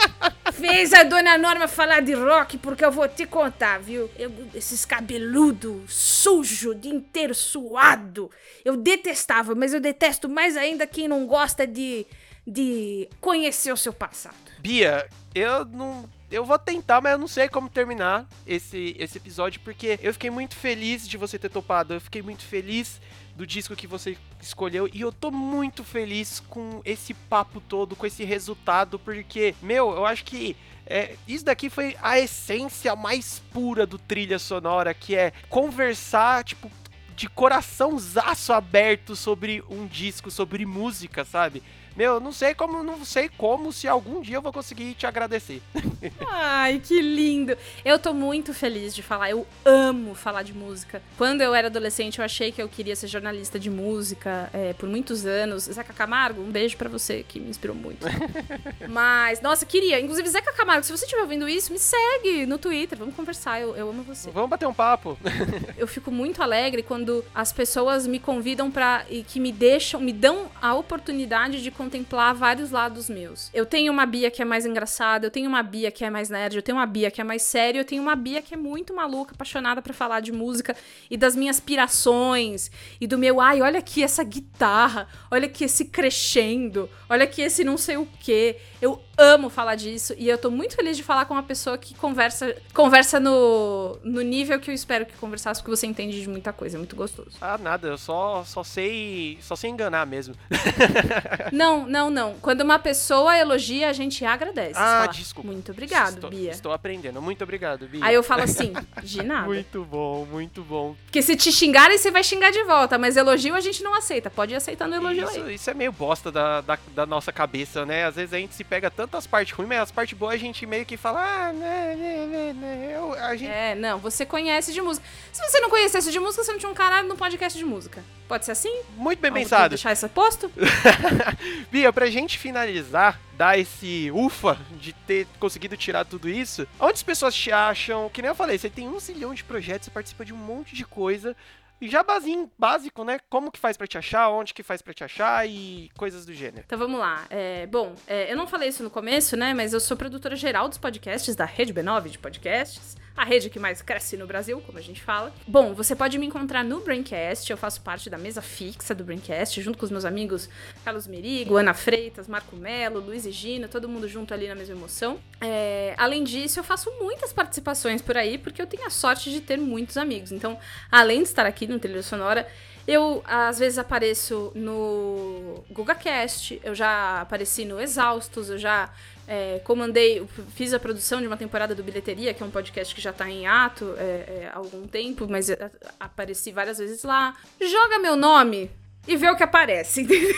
Fez a dona Norma falar de rock porque eu vou te contar, viu? Eu- esses cabeludo sujo, o dia inteiro suado. Eu detestava, mas eu detesto mais ainda quem não gosta de, de conhecer o seu passado. Bia, eu não. Eu vou tentar, mas eu não sei como terminar esse, esse episódio, porque eu fiquei muito feliz de você ter topado. Eu fiquei muito feliz do disco que você escolheu. E eu tô muito feliz com esse papo todo, com esse resultado, porque, meu, eu acho que. é, isso daqui foi a essência mais pura do trilha sonora, que é conversar, tipo, de coraçãozaço aberto sobre um disco, sobre música, sabe? Meu, não sei como, não sei como se algum dia eu vou conseguir te agradecer. Ai, que lindo! Eu tô muito feliz de falar. Eu amo falar de música. Quando eu era adolescente, eu achei que eu queria ser jornalista de música é, por muitos anos. Zeca Camargo, um beijo pra você, que me inspirou muito. Mas, nossa, queria. Inclusive, Zeca Camargo, se você estiver ouvindo isso, me segue no Twitter. Vamos conversar. Eu, eu amo você. Vamos bater um papo. Eu fico muito alegre quando as pessoas me convidam pra. e que me deixam, me dão a oportunidade de contemplar vários lados meus. Eu tenho uma Bia que é mais engraçada, eu tenho uma Bia que é mais nerd, eu tenho uma Bia que é mais séria, eu tenho uma Bia que é muito maluca, apaixonada pra falar de música e das minhas pirações e do meu, ai, olha aqui essa guitarra, olha aqui esse crescendo, olha aqui esse não sei o quê. Eu amo falar disso e eu tô muito feliz de falar com uma pessoa que conversa conversa no, no nível que eu espero que conversasse, porque você entende de muita coisa, é muito gostoso. Ah, nada, eu só, só sei. Só sei enganar mesmo. Não, não, não. Quando uma pessoa elogia, a gente agradece. Ah, Fala, desculpa. Muito obrigado, estou, Bia. Estou aprendendo. Muito obrigado, Bia. Aí eu falo assim, de nada. Muito bom, muito bom. Porque se te xingarem, você vai xingar de volta, mas elogio a gente não aceita. Pode ir aceitando elogio Isso, aí. isso é meio bosta da, da, da nossa cabeça, né? Às vezes a gente se pega tantas partes ruins, mas as partes boas a gente meio que fala, ah, né, né, né, né. Eu, a gente. É, não, você conhece de música. Se você não conhecesse de música, você não tinha um caralho no podcast de música. Pode ser assim? Muito bem Vamos pensado. deixar isso posto? Bia, pra gente finalizar, dar esse ufa de ter conseguido tirar tudo isso, onde as pessoas te acham? Que nem eu falei, você tem um zilhão de projetos, você participa de um monte de coisa. E já basinho, básico, né? Como que faz pra te achar, onde que faz pra te achar e coisas do gênero. Então vamos lá. É, bom, é, eu não falei isso no começo, né? Mas eu sou produtora geral dos podcasts da Rede B9 de podcasts. A rede que mais cresce no Brasil, como a gente fala. Bom, você pode me encontrar no Braincast. Eu faço parte da mesa fixa do Braincast, junto com os meus amigos Carlos Merigo, Ana Freitas, Marco Melo, Luiz e Gina, todo mundo junto ali na mesma emoção. É, além disso, eu faço muitas participações por aí, porque eu tenho a sorte de ter muitos amigos. Então, além de estar aqui no Trilha Sonora, eu, às vezes, apareço no GugaCast, eu já apareci no Exaustos, eu já é, comandei, fiz a produção de uma temporada do Bilheteria, que é um podcast que já tá em ato é, é, há algum tempo, mas é, apareci várias vezes lá. Joga meu nome e vê o que aparece, entendeu?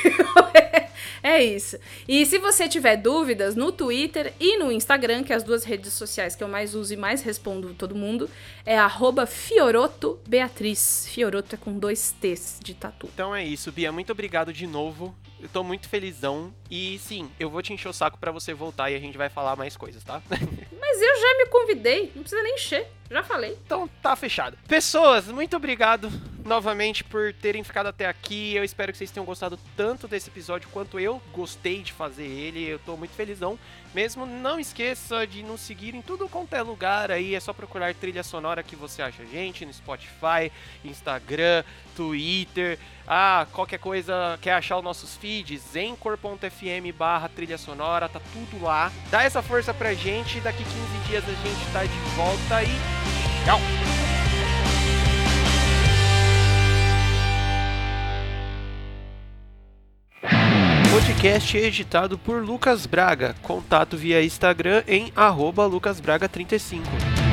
É isso. E se você tiver dúvidas no Twitter e no Instagram, que é as duas redes sociais que eu mais uso e mais respondo todo mundo, é arroba Fioroto Beatriz. Fioroto é com dois T's de tatu. Então é isso, Bia. Muito obrigado de novo. Eu tô muito felizão. E sim, eu vou te encher o saco pra você voltar e a gente vai falar mais coisas, tá? Mas eu já me convidei, não precisa nem encher, já falei. Então tá fechado. Pessoas, muito obrigado novamente por terem ficado até aqui. Eu espero que vocês tenham gostado tanto desse episódio quanto eu gostei de fazer ele. Eu tô muito felizão. Mesmo não esqueça de nos seguir em tudo quanto é lugar aí. É só procurar trilha sonora que você acha a gente no Spotify, Instagram, Twitter. Ah, qualquer coisa, quer achar os nossos feeds? Anchor.fm barra trilha sonora, tá tudo lá. Dá essa força pra gente. Daqui 15 dias a gente tá de volta e tchau! Podcast editado por Lucas Braga. Contato via Instagram em arroba lucasbraga35.